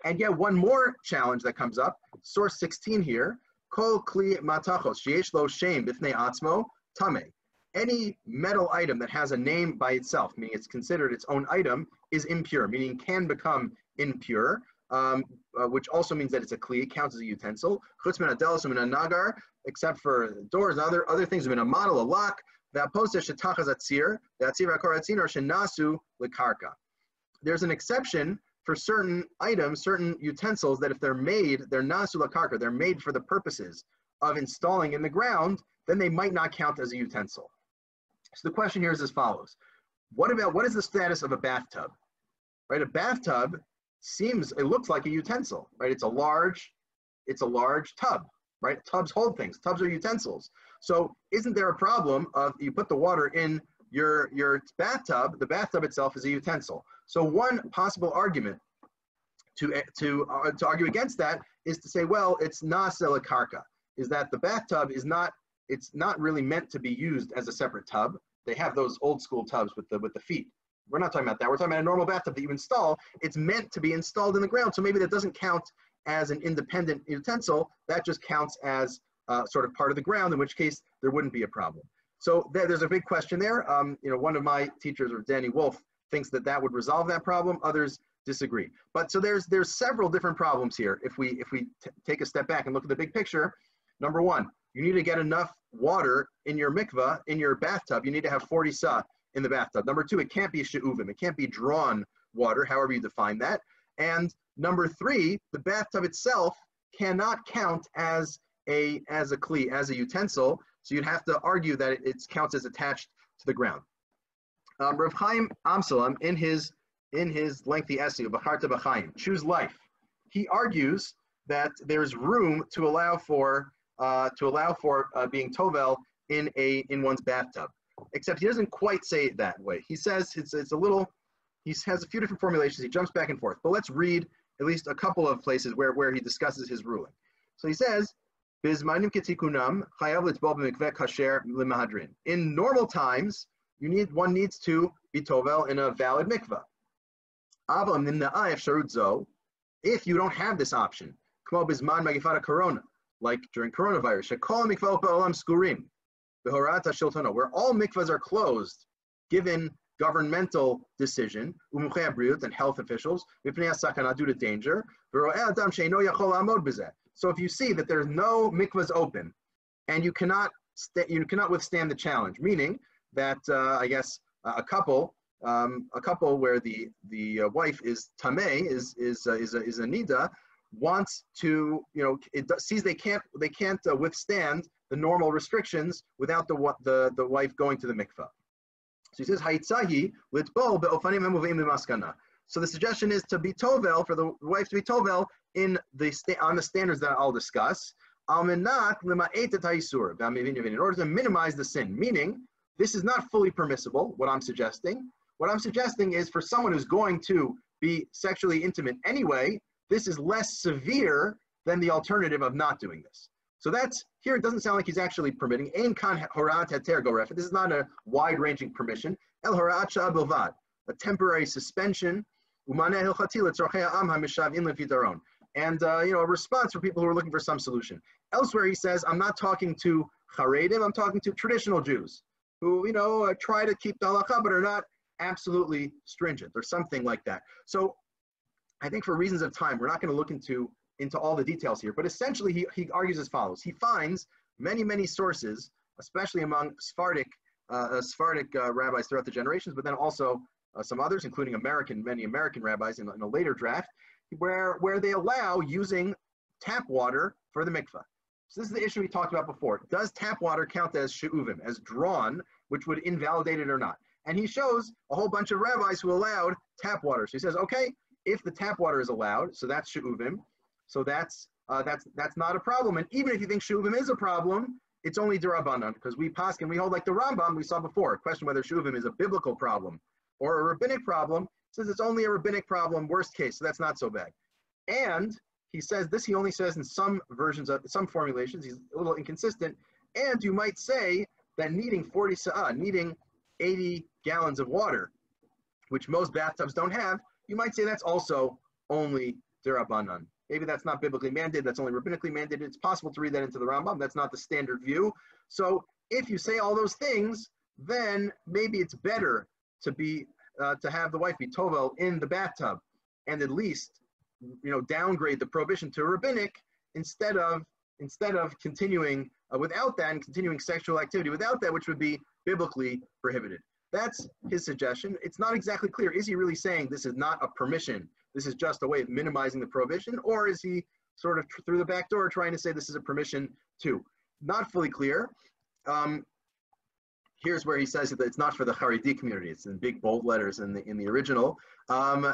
And yet one more challenge that comes up, source 16 here, kol kli matachos, sheyesh lo shem bifnei atzmo, tame. Any metal item that has a name by itself, meaning it's considered its own item, is impure, meaning can become impure, um, uh, which also means that it's a kli, counts as a utensil. Chutz a nagar, except for doors and other, other things, in a model, a lock, there's an exception for certain items, certain utensils that if they're made, they're nasula karka, they're made for the purposes of installing in the ground, then they might not count as a utensil. So the question here is as follows. What about, what is the status of a bathtub? Right, a bathtub seems, it looks like a utensil, right? It's a large, it's a large tub, right? Tubs hold things, tubs are utensils. So isn't there a problem of you put the water in your, your bathtub, the bathtub itself is a utensil. So one possible argument to, to, uh, to argue against that is to say, well, it's nasela karka, is that the bathtub is not, it's not really meant to be used as a separate tub. They have those old school tubs with the, with the feet. We're not talking about that. We're talking about a normal bathtub that you install. It's meant to be installed in the ground. So maybe that doesn't count as an independent utensil. That just counts as uh, sort of part of the ground, in which case there wouldn't be a problem. So there's a big question there. Um, you know, one of my teachers, or Danny Wolf, thinks that that would resolve that problem. Others disagree. But so there's there's several different problems here. If we if we take a step back and look at the big picture, number one, you need to get enough water in your mikvah, in your bathtub. You need to have 40 sa in the bathtub. Number two, it can't be she'uvim. It can't be drawn water, however you define that. And number three, the bathtub itself cannot count as a as a kli, as a utensil. So you'd have to argue that it, it counts as attached to the ground. Um, Rav Chaim Amsalam, in his in his lengthy essay, Bacharta B'chaim, Choose Life, he argues that there's room to allow for uh, to allow for uh, being tovel in a in one's bathtub. Except he doesn't quite say it that way. He says it's it's a little. He has a few different formulations. He jumps back and forth. But let's read at least a couple of places where, where he discusses his ruling. So he says, in normal times, you need one needs to be tovel in a valid mikvah. If you don't have this option, corona, like during coronavirus, where all mikvahs are closed, given governmental decision, and health officials, due to danger. So if you see that there's no mikvahs open, and you cannot you cannot withstand the challenge, meaning that uh, I guess a couple um, a couple where the the uh, wife is tameh is is uh, is is a nida wants to you know it sees they can't they can't uh, withstand the normal restrictions without the the the wife going to the mikvah. So he says haitzahi litbol be'ofanim emuveim maskana. So the suggestion is to be tovel for the wife to be tovel in the sta- on the standards that I'll discuss. In order to minimize the sin, meaning this is not fully permissible, what I'm suggesting. What I'm suggesting is for someone who's going to be sexually intimate anyway, this is less severe than the alternative of not doing this. So that's here. It doesn't sound like he's actually permitting. Ein kan horat heter goref. This is not a wide-ranging permission. El horat a temporary suspension. Umane hilchatil am hamishav in and uh, you know a response for people who are looking for some solution. Elsewhere, he says, "I'm not talking to Haredim. I'm talking to traditional Jews who you know uh, try to keep the halacha but are not absolutely stringent or something like that." So, I think for reasons of time, we're not going to look into into all the details here. But essentially, he, he argues as follows: He finds many many sources, especially among Sephardic uh, Sephardic uh, rabbis throughout the generations, but then also uh, some others, including American many American rabbis in, in a later draft where, where they allow using tap water for the mikvah. So this is the issue we talked about before. Does tap water count as she'uvim, as drawn, which would invalidate it or not? And he shows a whole bunch of rabbis who allowed tap water. So he says, okay, if the tap water is allowed, so that's she'uvim, so that's uh, that's that's not a problem. And even if you think shuvim is a problem, it's only derabanan because we paskin we hold like the Rambam we saw before. Question whether shuvim is a biblical problem or a rabbinic problem says it's only a rabbinic problem, worst case, so that's not so bad. And he says this he only says in some versions of some formulations, he's a little inconsistent. And you might say that needing 40 sa'ah, needing 80 gallons of water, which most bathtubs don't have, you might say that's also only derabanan. Maybe that's not biblically mandated, that's only rabbinically mandated. It's possible to read that into the Rambam. That's not the standard view. So if you say all those things, then maybe it's better to be uh, to have the wife be tovel in the bathtub and at least you know downgrade the prohibition to rabbinic instead of instead of continuing uh, without that and continuing sexual activity without that which would be biblically prohibited that's his suggestion it's not exactly clear is he really saying this is not a permission this is just a way of minimizing the prohibition, or is he sort of through the back door trying to say this is a permission too? Not fully clear. Um, here's where he says that it's not for the Haredi community. It's in big bold letters in the in the original. Um,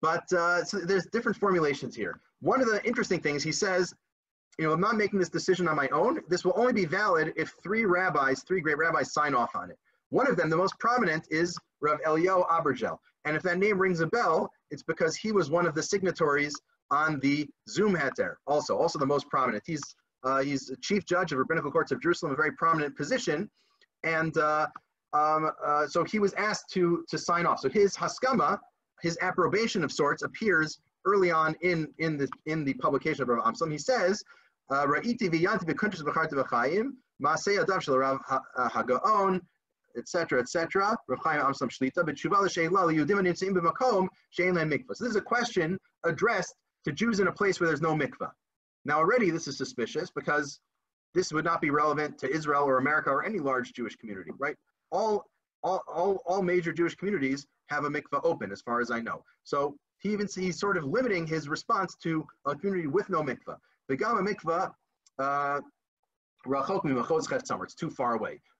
but uh, so there's different formulations here. One of the interesting things he says, you know, I'm not making this decision on my own. This will only be valid if three rabbis, three great rabbis, sign off on it. One of them, the most prominent, is Rav Elio Abergel. And if that name rings a bell, it's because he was one of the signatories on the Zoom Heter, also, also the most prominent. He's uh, he's the chief judge of rabbinical courts of Jerusalem, a very prominent position, and uh, um, uh, so he was asked to to sign off. So his haskama, his approbation of sorts, appears early on in in the in the publication of Rav Amsalam. He says, "Ra'iti v'yanti v'kuntres v'charti v'chayim ma'asei adav shel Rav Hagaon." Etc., etc. So this is a question addressed to Jews in a place where there's no mikvah. Now already this is suspicious because this would not be relevant to Israel or America or any large Jewish community, right? All, all, all, all major Jewish communities have a mikvah open, as far as I know. So he even he's sort of limiting his response to a community with no mikvah. The Gama mikvah, uh, it's too far away.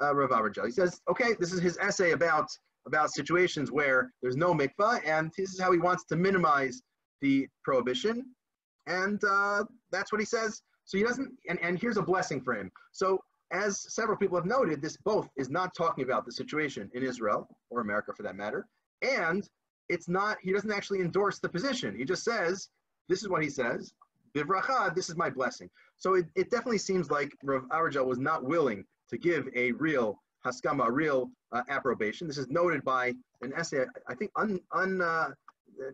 uh, He says, okay, this is his essay about about situations where there's no mikvah, and this is how he wants to minimize the prohibition. And uh, that's what he says. So he doesn't, and, and here's a blessing for him. So, as several people have noted, this both is not talking about the situation in Israel, or America for that matter, and it's not, he doesn't actually endorse the position. He just says, this is what he says, Bivracha, this is my blessing. So it, it definitely seems like Rav Abergel was not willing to give a real haskama, a real uh, approbation. This is noted by an essay, I think, un, un, uh,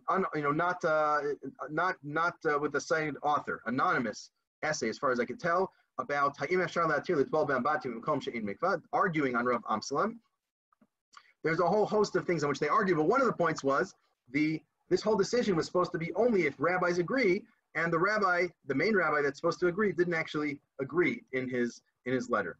un you know, not uh, not not uh, with the cited author, anonymous essay, as far as I can tell, about Ha'im arguing on Rav Amsalam. There's a whole host of things on which they argue, but one of the points was the this whole decision was supposed to be only if rabbis agree, and the rabbi, the main rabbi that's supposed to agree, didn't actually agree in his in his letter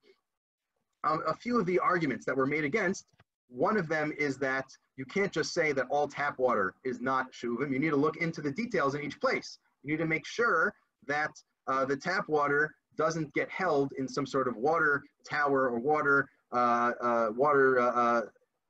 um, a few of the arguments that were made against. One of them is that you can't just say that all tap water is not shuvim. You need to look into the details in each place. You need to make sure that uh, the tap water doesn't get held in some sort of water tower or water uh, uh, water uh, uh,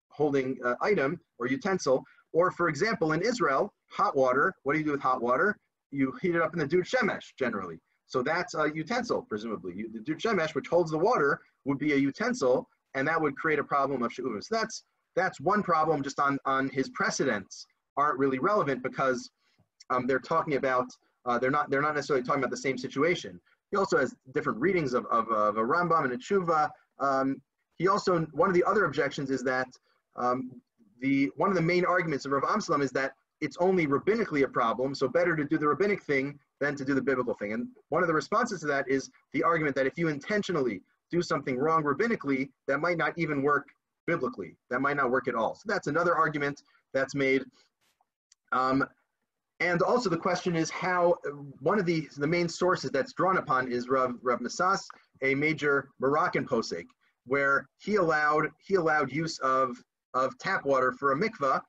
holding uh, item or utensil. Or, for example, in Israel, hot water. What do you do with hot water? You heat it up in the dud shemesh generally. So that's a utensil, presumably. The dud shemesh, which holds the water, would be a utensil, and that would create a problem of she'uvim. So that's that's one problem. Just on on his precedents aren't really relevant because um, they're talking about uh, they're not they're not necessarily talking about the same situation. He also has different readings of, of, of a Rambam and a Tshuva. Um, he also one of the other objections is that um, the one of the main arguments of Rav Amsalam is that it's only rabbinically a problem, so better to do the rabbinic thing than to do the biblical thing. And one of the responses to that is the argument that if you intentionally do something wrong rabbinically, that might not even work biblically. That might not work at all. So that's another argument that's made. Um, and also the question is how one of the the main sources that's drawn upon is Rav Rav Messas, a major Moroccan posek, where he allowed he allowed use of of tap water for a mikvah,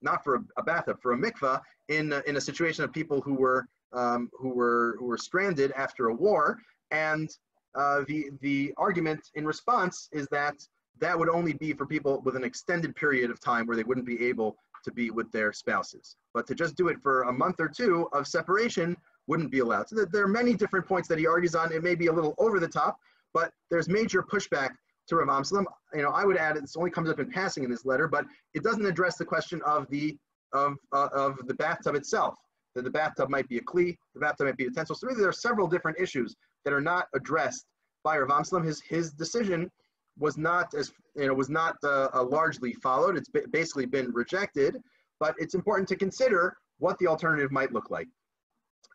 not for a, a bathtub, for a mikvah in in a situation of people who were um, who were who were stranded after a war, and uh, the the argument in response is that that would only be for people with an extended period of time where they wouldn't be able to be with their spouses. But to just do it for a month or two of separation wouldn't be allowed. So there are many different points that he argues on. It may be a little over the top, but there's major pushback to Rav Amsalam. You know, I would add this only comes up in passing in this letter, but it doesn't address the question of the of uh, of the bathtub itself that the bathtub might be a kli, the bathtub might be a utensil. So really there are several different issues that are not addressed by Rav Amsalam. His, his decision was not as you know was not uh, uh, largely followed. It's basically been rejected, but it's important to consider what the alternative might look like.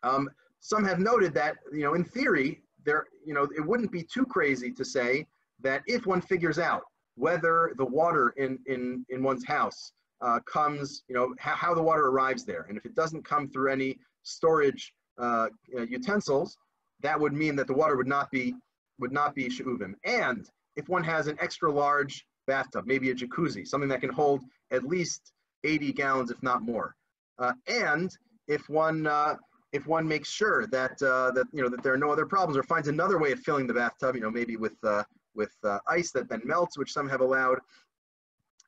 Um, some have noted that, you know, in theory, there, you know, it wouldn't be too crazy to say that if one figures out whether the water in, in, in one's house uh, comes, you know, how, the water arrives there, and if it doesn't come through any storage uh, utensils, that would mean that the water would not be would not be she'uvim. And if one has an extra large bathtub, maybe a jacuzzi, something that can hold at least 80 gallons, if not more, uh, and if one uh, if one makes sure that uh, that you know that there are no other problems, or finds another way of filling the bathtub, you know, maybe with uh, with uh, ice that then melts, which some have allowed.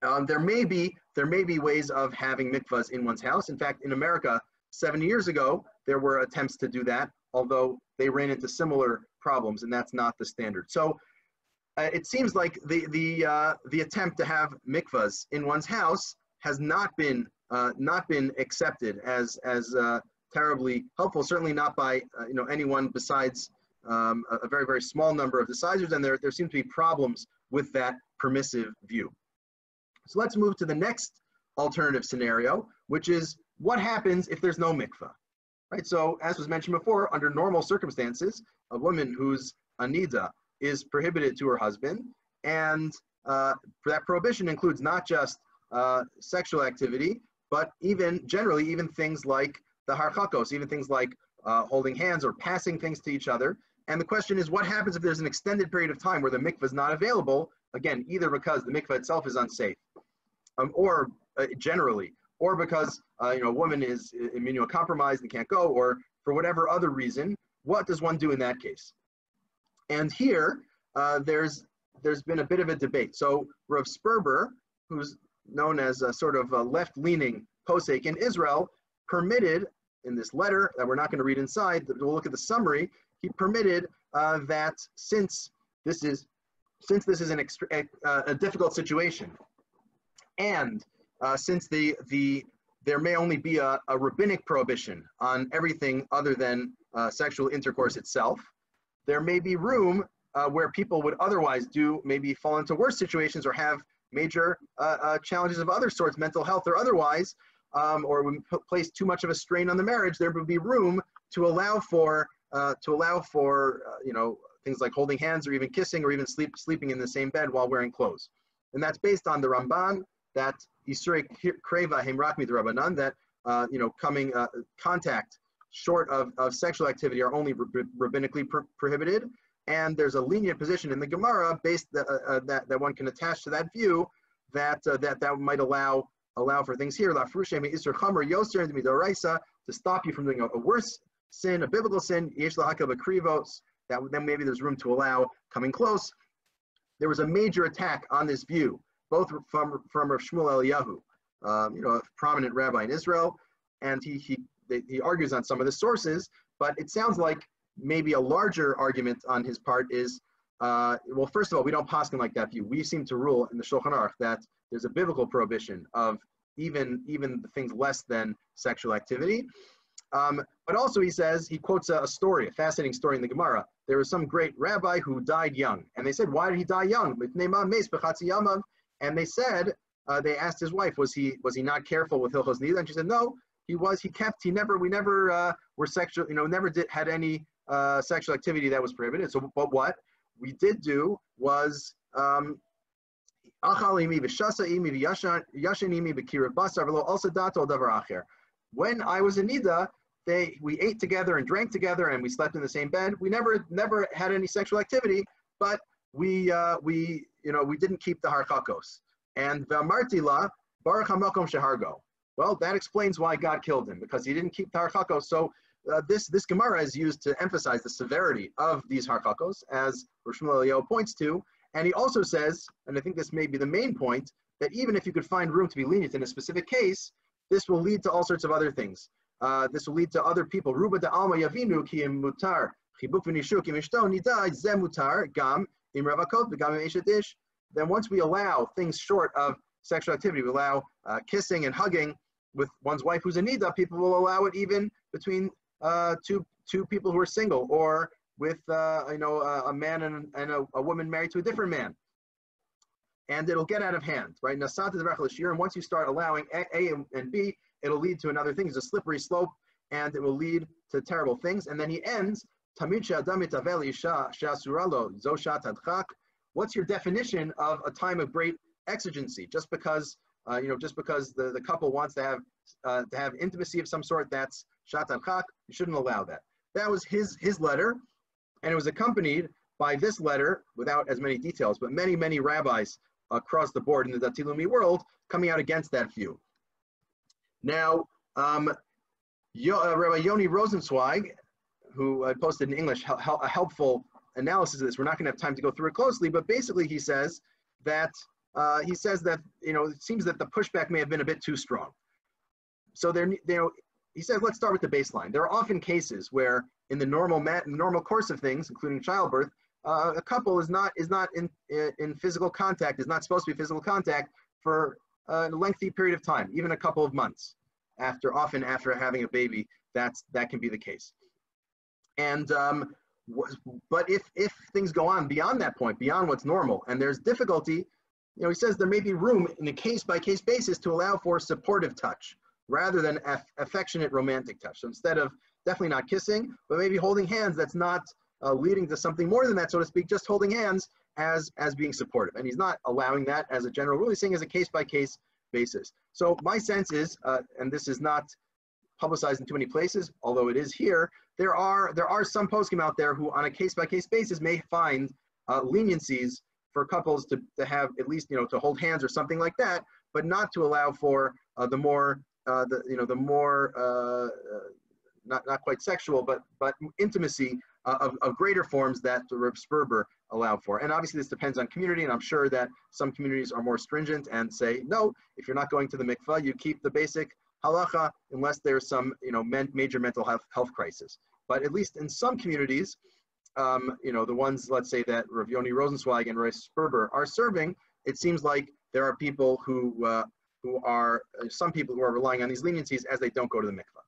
Um, there may be there may be ways of having mikvahs in one's house. In fact, in America, seven years ago, there were attempts to do that, although they ran into similar problems, and that's not the standard. So uh, it seems like the the uh, the attempt to have mikvahs in one's house has not been uh, not been accepted as as uh, terribly helpful. Certainly not by uh, you know anyone besides um, a, a, very very small number of decisors, and there there seem to be problems with that permissive view. So let's move to the next alternative scenario, which is what happens if there's no mikvah. Right, so as was mentioned before, under normal circumstances, a woman who's anida is prohibited to her husband, and uh, that prohibition includes not just uh, sexual activity, but even generally, even things like the harchakos, even things like uh, holding hands or passing things to each other. And the question is, what happens if there's an extended period of time where the mikvah is not available? Again, either because the mikvah itself is unsafe, um, or uh, generally, or because uh, you know a woman is immunocompromised and can't go, or for whatever other reason, what does one do in that case? And here, uh, there's there's been a bit of a debate. So Rav Sperber, who's known as a sort of a left-leaning posek in Israel, permitted in this letter that we're not going to read inside. We'll look at the summary. He permitted uh, that since this is since this is an extra, a, a difficult situation, and uh, since the, the, there may only be a, a rabbinic prohibition on everything other than uh, sexual intercourse itself, there may be room uh, where people would otherwise do maybe fall into worse situations or have major uh, uh, challenges of other sorts, mental health or otherwise, um, or would place too much of a strain on the marriage, there would be room to allow for uh, to allow for you know things like holding hands or even kissing or even sleep, sleeping in the same bed while wearing clothes. And that's based on the Ramban that Yisuri Kreva Hemrakmi the Rabbanan, that uh, you know, coming uh, contact short of, of sexual activity are only rabbinically pro prohibited. And there's a lenient position in the Gemara based that, uh, uh, that, that one can attach to that view that that, that might allow allow for things here. To stop you from doing a, a worse sin, a biblical sin, that then maybe there's room to allow coming close. There was a major attack on this view both from, from Rav Shmuel Eliyahu, um, you know, a prominent rabbi in Israel, and he, he, he argues on some of the sources, but it sounds like maybe a larger argument on his part is, uh, well, first of all, we don't poskin like that view. We seem to rule in the Shulchan Aruch that there's a biblical prohibition of even, even the things less than sexual activity. Um, but also he says, he quotes a, a, story, a fascinating story in the Gemara. There was some great rabbi who died young. And they said, why did he die young? And they said, uh, they asked his wife, was he was he not careful with Hilchos Nida? And she said, no, he was. He kept. He never. We never uh, were sexual. You know, never did had any uh, sexual activity that was prohibited. So, but what we did do was. Um, when I was in Nida, they we ate together and drank together and we slept in the same bed. We never never had any sexual activity, but we uh, we you know we didn't keep the harchakos. And v'amartila baruch hamakom shehargo. Well, that explains why God killed him because he didn't keep the harchakos. So uh, this this Gemara is used to emphasize the severity of these harchakos, as Rosh points to. And he also says, and I think this may be the main point, that even if you could find room to be lenient in a specific case, this will lead to all sorts of other things. Uh, this will lead to other people. Ruba de alma yavinu ki mutar chibuk v'nishu ki mishto nida zemutar gam then once we allow things short of sexual activity, we allow uh, kissing and hugging with one's wife who's a nida, people will allow it even between uh, two, two people who are single or with uh, you know, a man and, and a, a, woman married to a different man. And it'll get out of hand, right? And once you start allowing A, a and B, it'll lead to another thing. It's a slippery slope. and it will lead to terrible things. And then he ends, What's your definition of a time of great exigency? Just because uh, you know, just because the, the couple wants to have uh, to have intimacy of some sort, that's chak. You shouldn't allow that. That was his his letter, and it was accompanied by this letter, without as many details, but many many rabbis across the board in the Dati Leumi world coming out against that view. Now, um, Yo, uh, Rabbi Yoni Rosenzweig, who I posted in English, a helpful analysis of this. We're not going to have time to go through it closely, but basically he says that uh, he says that you know it seems that the pushback may have been a bit too strong. So there, you know, he says let's start with the baseline. There are often cases where in the normal normal course of things, including childbirth, uh, a couple is not is not in in physical contact, is not supposed to be physical contact for a lengthy period of time, even a couple of months after often after having a baby. That's that can be the case. And um, but if if things go on beyond that point, beyond what's normal, and there's difficulty, you know, he says there may be room in a case by case basis to allow for supportive touch rather than aff affectionate romantic touch. So instead of definitely not kissing, but maybe holding hands, that's not uh, leading to something more than that, so to speak, just holding hands as as being supportive. And he's not allowing that as a general rule. He's saying as a case by case basis. So my sense is, uh, and this is not publicized in too many places, although it is here, there are there are some poskim out there who, on a case by case basis, may find uh, leniencies for couples to, to have at least you know to hold hands or something like that, but not to allow for uh, the more uh, the you know the more uh, uh, not not quite sexual but but intimacy uh, of, of greater forms that the Reb Sperber allow for. And obviously this depends on community, and I'm sure that some communities are more stringent and say, no, if you're not going to the mikvah, you keep the basic halacha unless there's some you know men, major mental health, health crisis. But at least in some communities, um, you know, the ones, let's say, that Rav Yoni Rosenzweig and Rav Sperber are serving, it seems like there are people who, uh, who are, uh, some people who are relying on these leniencies as they don't go to the mikvah.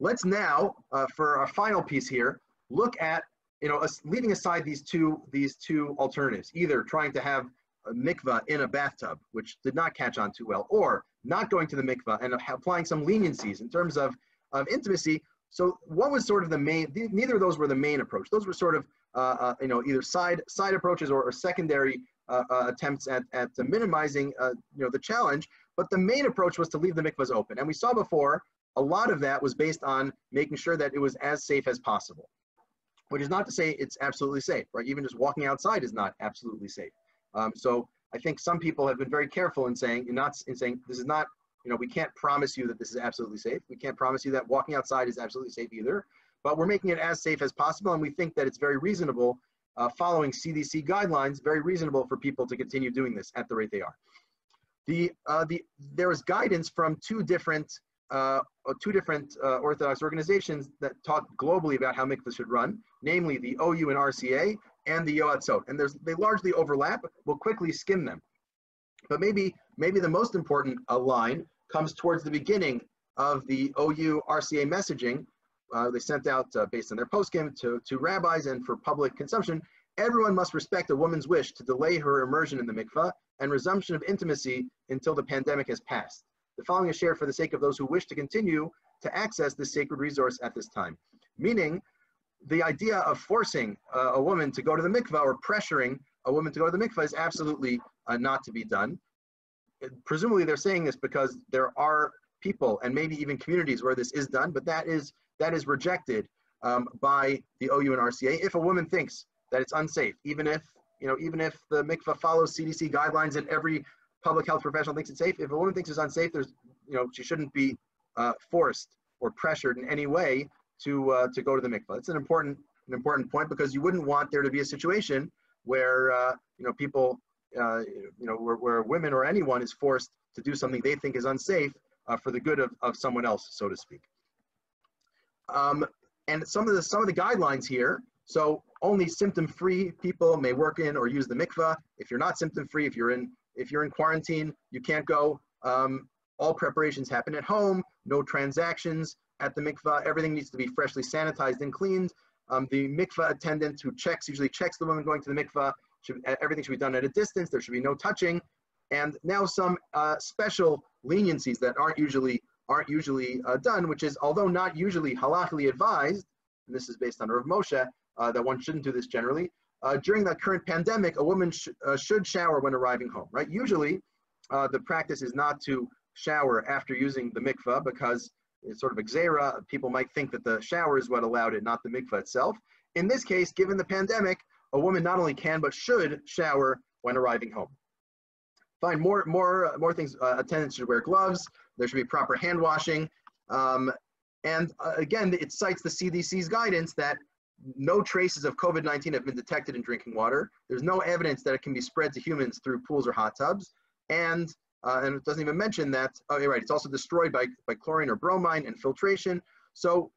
Let's now, uh, for our final piece here, look at, you know, leaving aside these two, these two alternatives, either trying to have a mikvah in a bathtub, which did not catch on too well, or not going to the mikvah and applying some leniencies in terms of, of intimacy. So what was sort of the main, neither of those were the main approach. Those were sort of, uh, uh, you know, either side, side approaches or, or secondary uh, uh attempts at, at minimizing, uh, you know, the challenge. But the main approach was to leave the mikvahs open. And we saw before, a lot of that was based on making sure that it was as safe as possible, which is not to say it's absolutely safe, right? Even just walking outside is not absolutely safe. Um, so I think some people have been very careful in saying, not in saying this is not, you know, we can't promise you that this is absolutely safe. We can't promise you that walking outside is absolutely safe either. But we're making it as safe as possible, and we think that it's very reasonable, uh, following CDC guidelines, very reasonable for people to continue doing this at the rate they are. The, uh, the, there is guidance from two different, uh two different uh, Orthodox organizations that talk globally about how mikvahs should run, namely the OU and RCA and the Yoatzot. And there's, they largely overlap. We'll quickly skim them. But maybe, maybe the most important uh, line comes towards the beginning of the OU RCA messaging. Uh, they sent out, uh, based on their poskim to, to rabbis and for public consumption. Everyone must respect a woman's wish to delay her immersion in the mikvah and resumption of intimacy until the pandemic has passed. The following is shared for the sake of those who wish to continue to access this sacred resource at this time. Meaning, the idea of forcing uh, a woman to go to the mikvah or pressuring a woman to go to the mikvah is absolutely uh, not to be done. Presumably, they're saying this because there are people and maybe even communities where this is done, but that is that is rejected um, by the OU and RCA. If a woman thinks that it's unsafe, even if you know, even if the mikvah follows CDC guidelines and every public health professional thinks it's safe, if a woman thinks it's unsafe, there's you know, she shouldn't be uh, forced or pressured in any way to uh, to go to the mikvah. It's an important an important point because you wouldn't want there to be a situation where uh, you know people uh, you know where, where women or anyone is forced to do something they think is unsafe uh, for the good of, of someone else, so to speak. Um, and some of the some of the guidelines here. So only symptom-free people may work in or use the mikvah. If you're not symptom-free, if you're in if you're in quarantine, you can't go. Um, all preparations happen at home. No transactions at the mikvah. Everything needs to be freshly sanitized and cleaned. Um, the mikvah attendant who checks, usually checks the woman going to the mikvah, should, everything should be done at a distance. There should be no touching. And now some uh, special leniencies that aren't usually aren't usually uh, done, which is although not usually halachically advised, and this is based on Rav Moshe, uh, that one shouldn't do this generally. Uh, during the current pandemic, a woman sh- uh, should shower when arriving home, right? Usually, uh, the practice is not to shower after using the mikvah because sort of exera. People might think that the shower is what allowed it, not the mikvah itself. In this case, given the pandemic, a woman not only can but should shower when arriving home. Fine, more more more things. Uh, attendants should wear gloves. There should be proper hand washing. Um, and uh, again, it cites the CDC's guidance that no traces of COVID 19 have been detected in drinking water. There's no evidence that it can be spread to humans through pools or hot tubs. And, uh, and it doesn't even mention that, oh, you're right, it's also destroyed by, by chlorine or bromine and filtration. So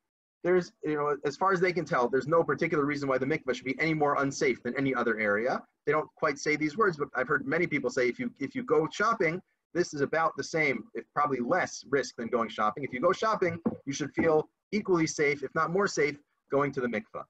there's, you know, as far as they can tell, there's no particular reason why the mikveh should be any more unsafe than any other area. They don't quite say these words, but I've heard many people say if you if you go shopping, this is about the same, if probably less risk than going shopping. If you go shopping, you should feel equally safe, if not more safe, going to the mikveh.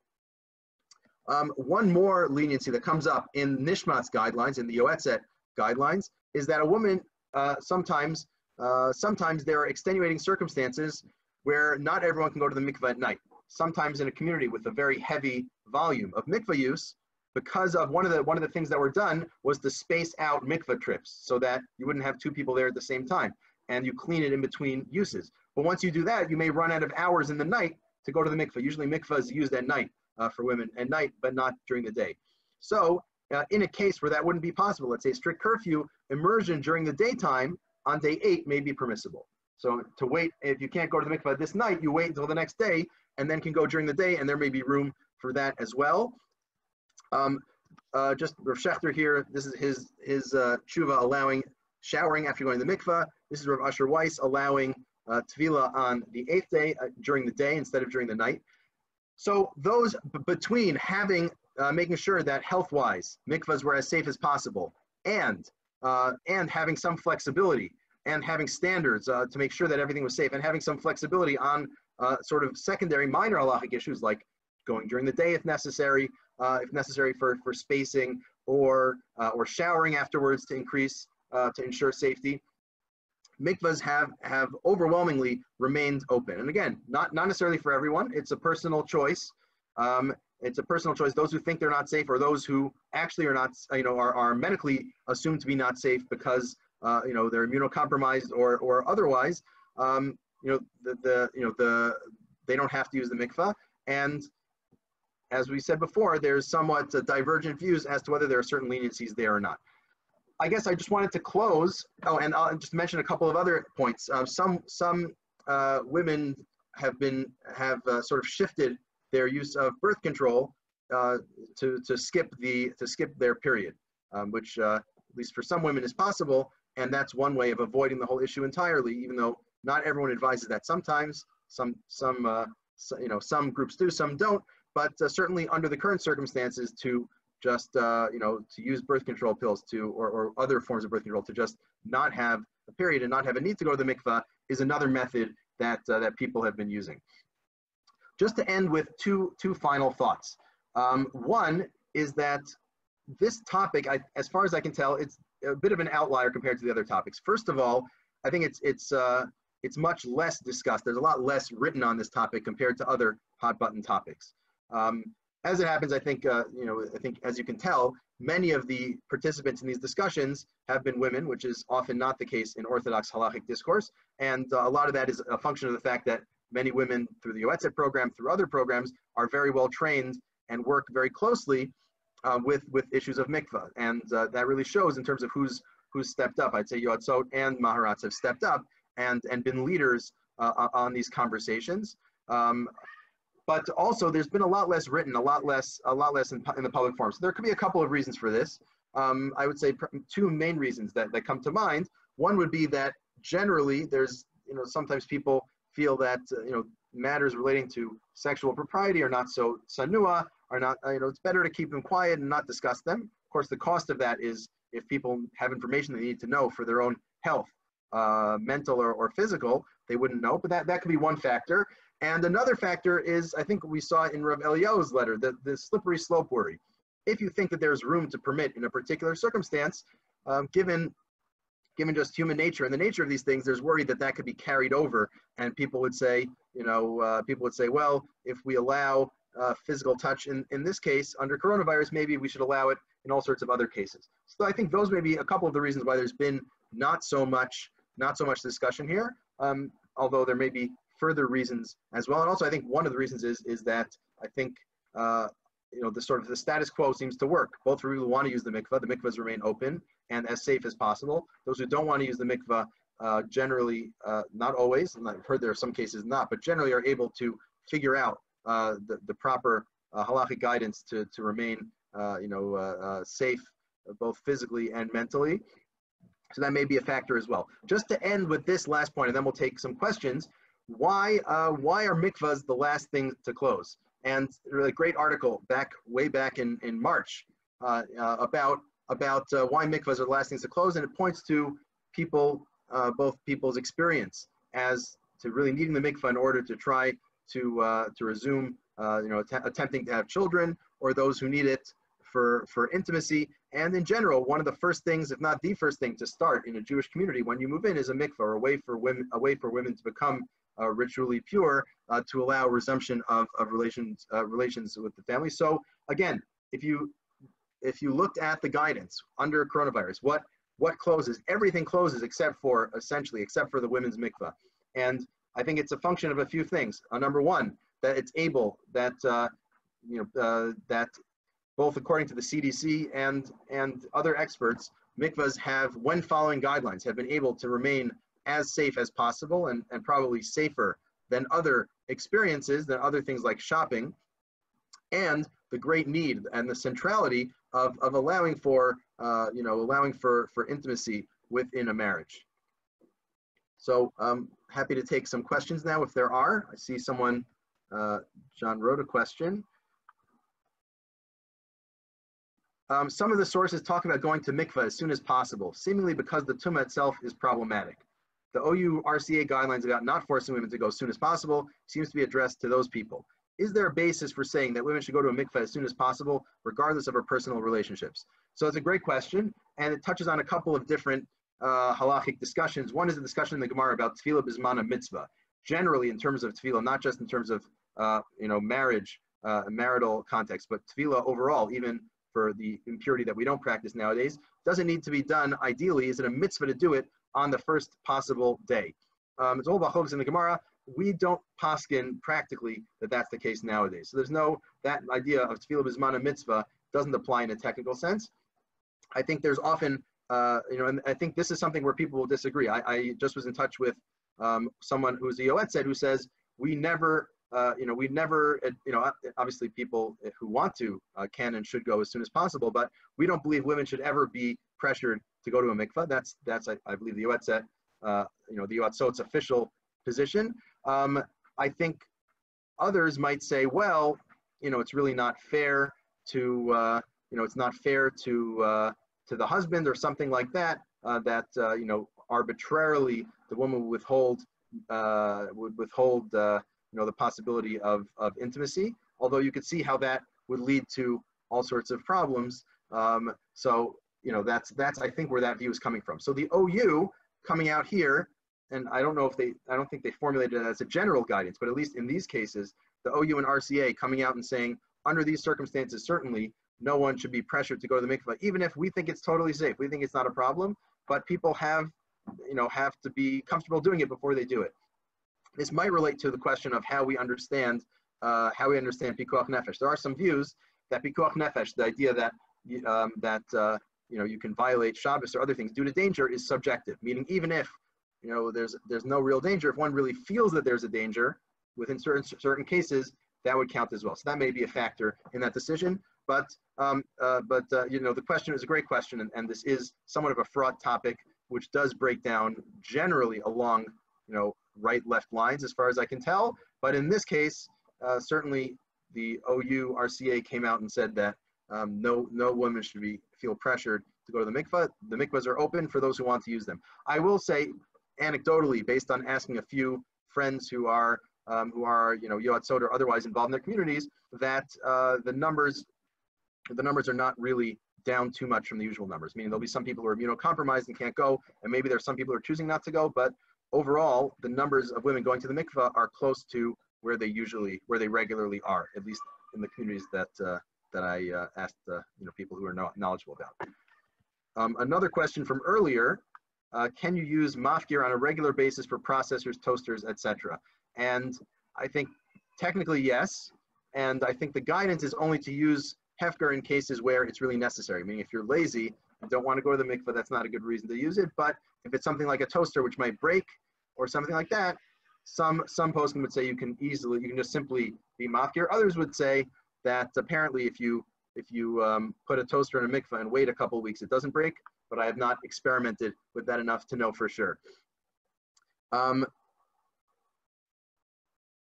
Um, one more leniency that comes up in Nishmat's guidelines, in the Yoetzet guidelines, is that a woman uh, sometimes, uh, sometimes there are extenuating circumstances where not everyone can go to the mikveh at night. Sometimes in a community with a very heavy volume of mikveh use, because of one of the one of the things that were done was to space out mikveh trips so that you wouldn't have two people there at the same time, and you clean it in between uses. But once you do that, you may run out of hours in the night to go to the mikveh. Usually, mikveh is used at night uh, for women at night, but not during the day. So, uh, in a case where that wouldn't be possible, let's say strict curfew, immersion during the daytime on day eight may be permissible. So to wait, if you can't go to the mikvah this night, you wait until the next day and then can go during the day, and there may be room for that as well. Um, uh, just Rav Schachter here, this is his, his uh, tshuva allowing showering after going to the mikvah. This is Rav Asher Weiss allowing uh, tevilah on the eighth day uh, during the day instead of during the night. So those between having, uh, making sure that health-wise, mikvahs were as safe as possible, and uh, and having some flexibility, and having standards uh, to make sure that everything was safe, and having some flexibility on uh, sort of secondary minor halachic issues like going during the day if necessary, uh, if necessary for, for spacing, or uh, or showering afterwards to increase to ensure safety mikvahs have have overwhelmingly remained open. And again, not not necessarily for everyone. It's a personal choice. Um, it's a personal choice. Those who think they're not safe, or those who actually are not, you know, are, are medically assumed to be not safe because uh, you know they're immunocompromised or or otherwise. Um, you know the, the you know the they don't have to use the mikvah. And as we said before, there's somewhat divergent views as to whether there are certain leniencies there or not. I guess I just wanted to close. Oh, and I'll just mention a couple of other points. Uh, some some uh, women have been have uh, sort of shifted their use of birth control uh, to to skip the to skip their period, um, which uh, at least for some women is possible, and that's one way of avoiding the whole issue entirely. Even though not everyone advises that. Sometimes some some uh, so, you know some groups do, some don't. But certainly under the current circumstances, to just uh, you know to use birth control pills to or, or other forms of birth control to just not have a period and not have a need to go to the mikvah is another method that uh, that people have been using. Just to end with two two final thoughts. Um, one is that this topic, I, as far as I can tell, it's a bit of an outlier compared to the other topics. First of all, I think it's it's uh, it's much less discussed. There's a lot less written on this topic compared to other hot button topics. Um, as it happens, I think, uh, you know, I think as you can tell, many of the participants in these discussions have been women, which is often not the case in Orthodox halachic discourse. And uh, a lot of that is a function of the fact that many women through the Yoetzet program, through other programs, are very well trained and work very closely uh, with, with issues of mikvah. And uh, that really shows in terms of who's, who's stepped up. I'd say Yoetzot and Maharats have stepped up and, and been leaders uh, on these conversations. Um, but also there's been a lot less written, a lot less, a lot less in, in the public forum. So there could be a couple of reasons for this. Um, I would say two main reasons that, that come to mind. One would be that generally there's, you know, sometimes people feel that, uh, you know, matters relating to sexual propriety are not so sanua, are not, uh, you know, it's better to keep them quiet and not discuss them. Of course, the cost of that is if people have information they need to know for their own health, uh, mental or, or physical, they wouldn't know, but that, that could be one factor. And another factor is, I think we saw in Rav Eliyahu's letter, the, the slippery slope worry. If you think that there's room to permit in a particular circumstance, um, given, given just human nature and the nature of these things, there's worry that that could be carried over, and people would say, you know, uh, people would say, well, if we allow uh, physical touch in, in this case under coronavirus, maybe we should allow it in all sorts of other cases. So I think those may be a couple of the reasons why there's been not so much not so much discussion here, um, although there may be further reasons as well. And also, I think one of the reasons is is that I think uh, you know the sort of the status quo seems to work. Both for people who want to use the mikvah, the mikvahs remain open and as safe as possible. Those who don't want to use the mikvah, uh, generally, uh, not always, and I've heard there are some cases not, but generally are able to figure out uh, the, the proper uh, halachic guidance to, to remain, uh, you know, uh, safe both physically and mentally. So that may be a factor as well. Just to end with this last point, and then we'll take some questions. Why, why are mikvahs the last thing to close? And a great article back way back in, in March about about uh, why mikvahs are the last things to close, and it points to people, uh, both people's experience as to really needing the mikvah in order to try to uh, to resume, uh, you know, att- attempting to have children, or those who need it for for intimacy. And in general, one of the first things, if not the first thing, to start in a Jewish community when you move in is a mikvah, or a way for women, a way for women to become uh, ritually pure, uh, to allow resumption of, of relations relations with the family. So again, if you if you looked at the guidance under coronavirus, what what closes? Everything closes except for essentially except for the women's mikvah, and I think it's a function of a few things. Uh, number one, that it's able that uh, you know uh, that both according to the CDC and and other experts, mikvahs have, when following guidelines, have been able to remain as safe as possible and, and probably safer than other experiences, than other things like shopping, and the great need and the centrality of, of allowing for, uh, you know, allowing for, for intimacy within a marriage. So I'm um, happy to take some questions now if there are. I see someone, uh, John wrote a question. Um, some of the sources talk about going to mikvah as soon as possible, seemingly because the tumah itself is problematic. The OU RCA guidelines about not forcing women to go as soon as possible seems to be addressed to those people is there a basis for saying that women should go to a mikveh as soon as possible, regardless of her personal relationships? So it's a great question, and it touches on a couple of different uh, halachic discussions. One is a discussion in the Gemara about tevilah bismana mitzvah, generally in terms of tevilah, not just in terms of uh, you know marriage, uh, marital context, but tevilah overall, even for the impurity that we don't practice nowadays, doesn't need to be done. Ideally, is it a mitzvah to do it on the first possible day? Um, it's all about in the Gemara we don't poskin practically that that's the case nowadays. So there's no, that idea of tevilah bismana mitzvah doesn't apply in a technical sense. I think there's often, uh, you know, and I think this is something where people will disagree. I, I just was in touch with um, someone who's a Yoetzet who says, we never, uh, you know, we never, you know, obviously people who want to uh, can and should go as soon as possible, but we don't believe women should ever be pressured to go to a mikvah. That's, that's I, I believe the Yoetzet, uh, you know, the Yoetzot's official position. Um, I think others might say, well, you know, it's really not fair to, uh, you know, it's not fair to uh, to the husband or something like that. Uh, that uh, you know, arbitrarily the woman would withhold uh, would withhold uh, you know the possibility of of intimacy. Although you could see how that would lead to all sorts of problems. Um, so you know, that's that's I think where that view is coming from. So the OU coming out here and I don't know if they, I don't think they formulated it as a general guidance, but at least in these cases, the OU and RCA coming out and saying, under these circumstances, certainly no one should be pressured to go to the mikvah, even if we think it's totally safe. We think it's not a problem, but people have, you know, have to be comfortable doing it before they do it. This might relate to the question of how we understand, uh, how we understand pikuach nefesh. There are some views that pikuach nefesh, the idea that um, that uh, you know you can violate Shabbos or other things due to danger, is subjective. Meaning, even if you know, there's there's no real danger. If one really feels that there's a danger, within certain certain cases, that would count as well. So that may be a factor in that decision. But um, uh, but uh, you know, the question is a great question, and, and this is somewhat of a fraught topic, which does break down generally along you know right left lines as far as I can tell. But in this case, uh, certainly the OU RCA came out and said that um, no no woman should be feel pressured to go to the mikvah. The mikvahs are open for those who want to use them. I will say anecdotally, based on asking a few friends who are um, who are you know Yoatzot or otherwise involved in their communities, that uh, the numbers the numbers are not really down too much from the usual numbers. Meaning there'll be some people who are immunocompromised and can't go, and maybe there's some people who are choosing not to go. But overall, the numbers of women going to the mikvah are close to where they usually, where they regularly are, at least in the communities that uh, that I uh, asked, uh, you know, people who are knowledgeable about. Um, another question from earlier: uh, Can you use mafkir on a regular basis for processors, toasters, etc.? And I think technically yes, and I think the guidance is only to use hefker in cases where it's really necessary. Meaning, if you're lazy and don't want to go to the mikvah, that's not a good reason to use it. But if it's something like a toaster which might break or something like that, some some poskim would say you can easily you can just simply be mafkir. Others would say that apparently if you if you um, put a toaster in a mikvah and wait a couple weeks, it doesn't break. But I have not experimented with that enough to know for sure. Um,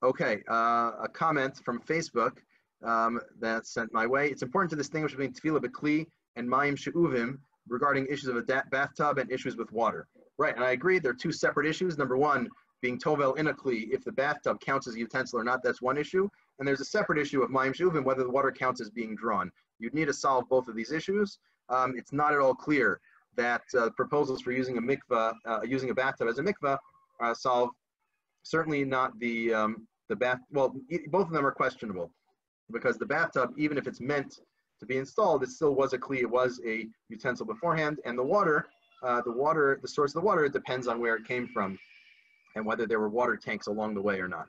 okay, uh, a comment from Facebook um, that's sent my way. It's important to distinguish between tevilah bekli and mayim she'uvim regarding issues of a bathtub and issues with water. Right, and I agree. They're two separate issues. Number one, being tovel in a kli, if the bathtub counts as a utensil or not, that's one issue. And there's a separate issue of mayim she'uvim, whether the water counts as being drawn. You'd need to solve both of these issues. Um, it's not at all clear that uh, proposals for using a mikvah, uh, using a bathtub as a mikvah, uh, solve certainly not the um, the bath. Well, both of them are questionable because the bathtub, even if it's meant to be installed, it still was a kli, it was a utensil beforehand, and the water, uh, the water, the source of the water it depends on where it came from and whether there were water tanks along the way or not.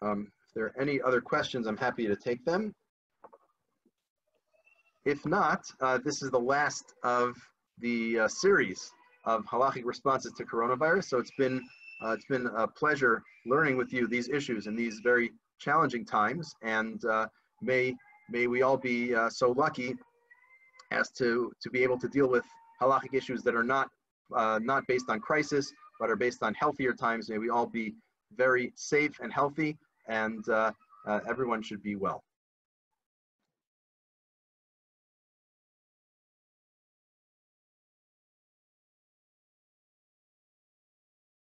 Um, if there are any other questions, I'm happy to take them. If not, uh, this is the last of the uh, series of halachic responses to coronavirus. So it's been uh, it's been a pleasure learning with you these issues in these very challenging times, and uh, may may we all be uh, so lucky as to to be able to deal with halachic issues that are not uh, not based on crisis, but are based on healthier times. May we all be very safe and healthy, and everyone should be well.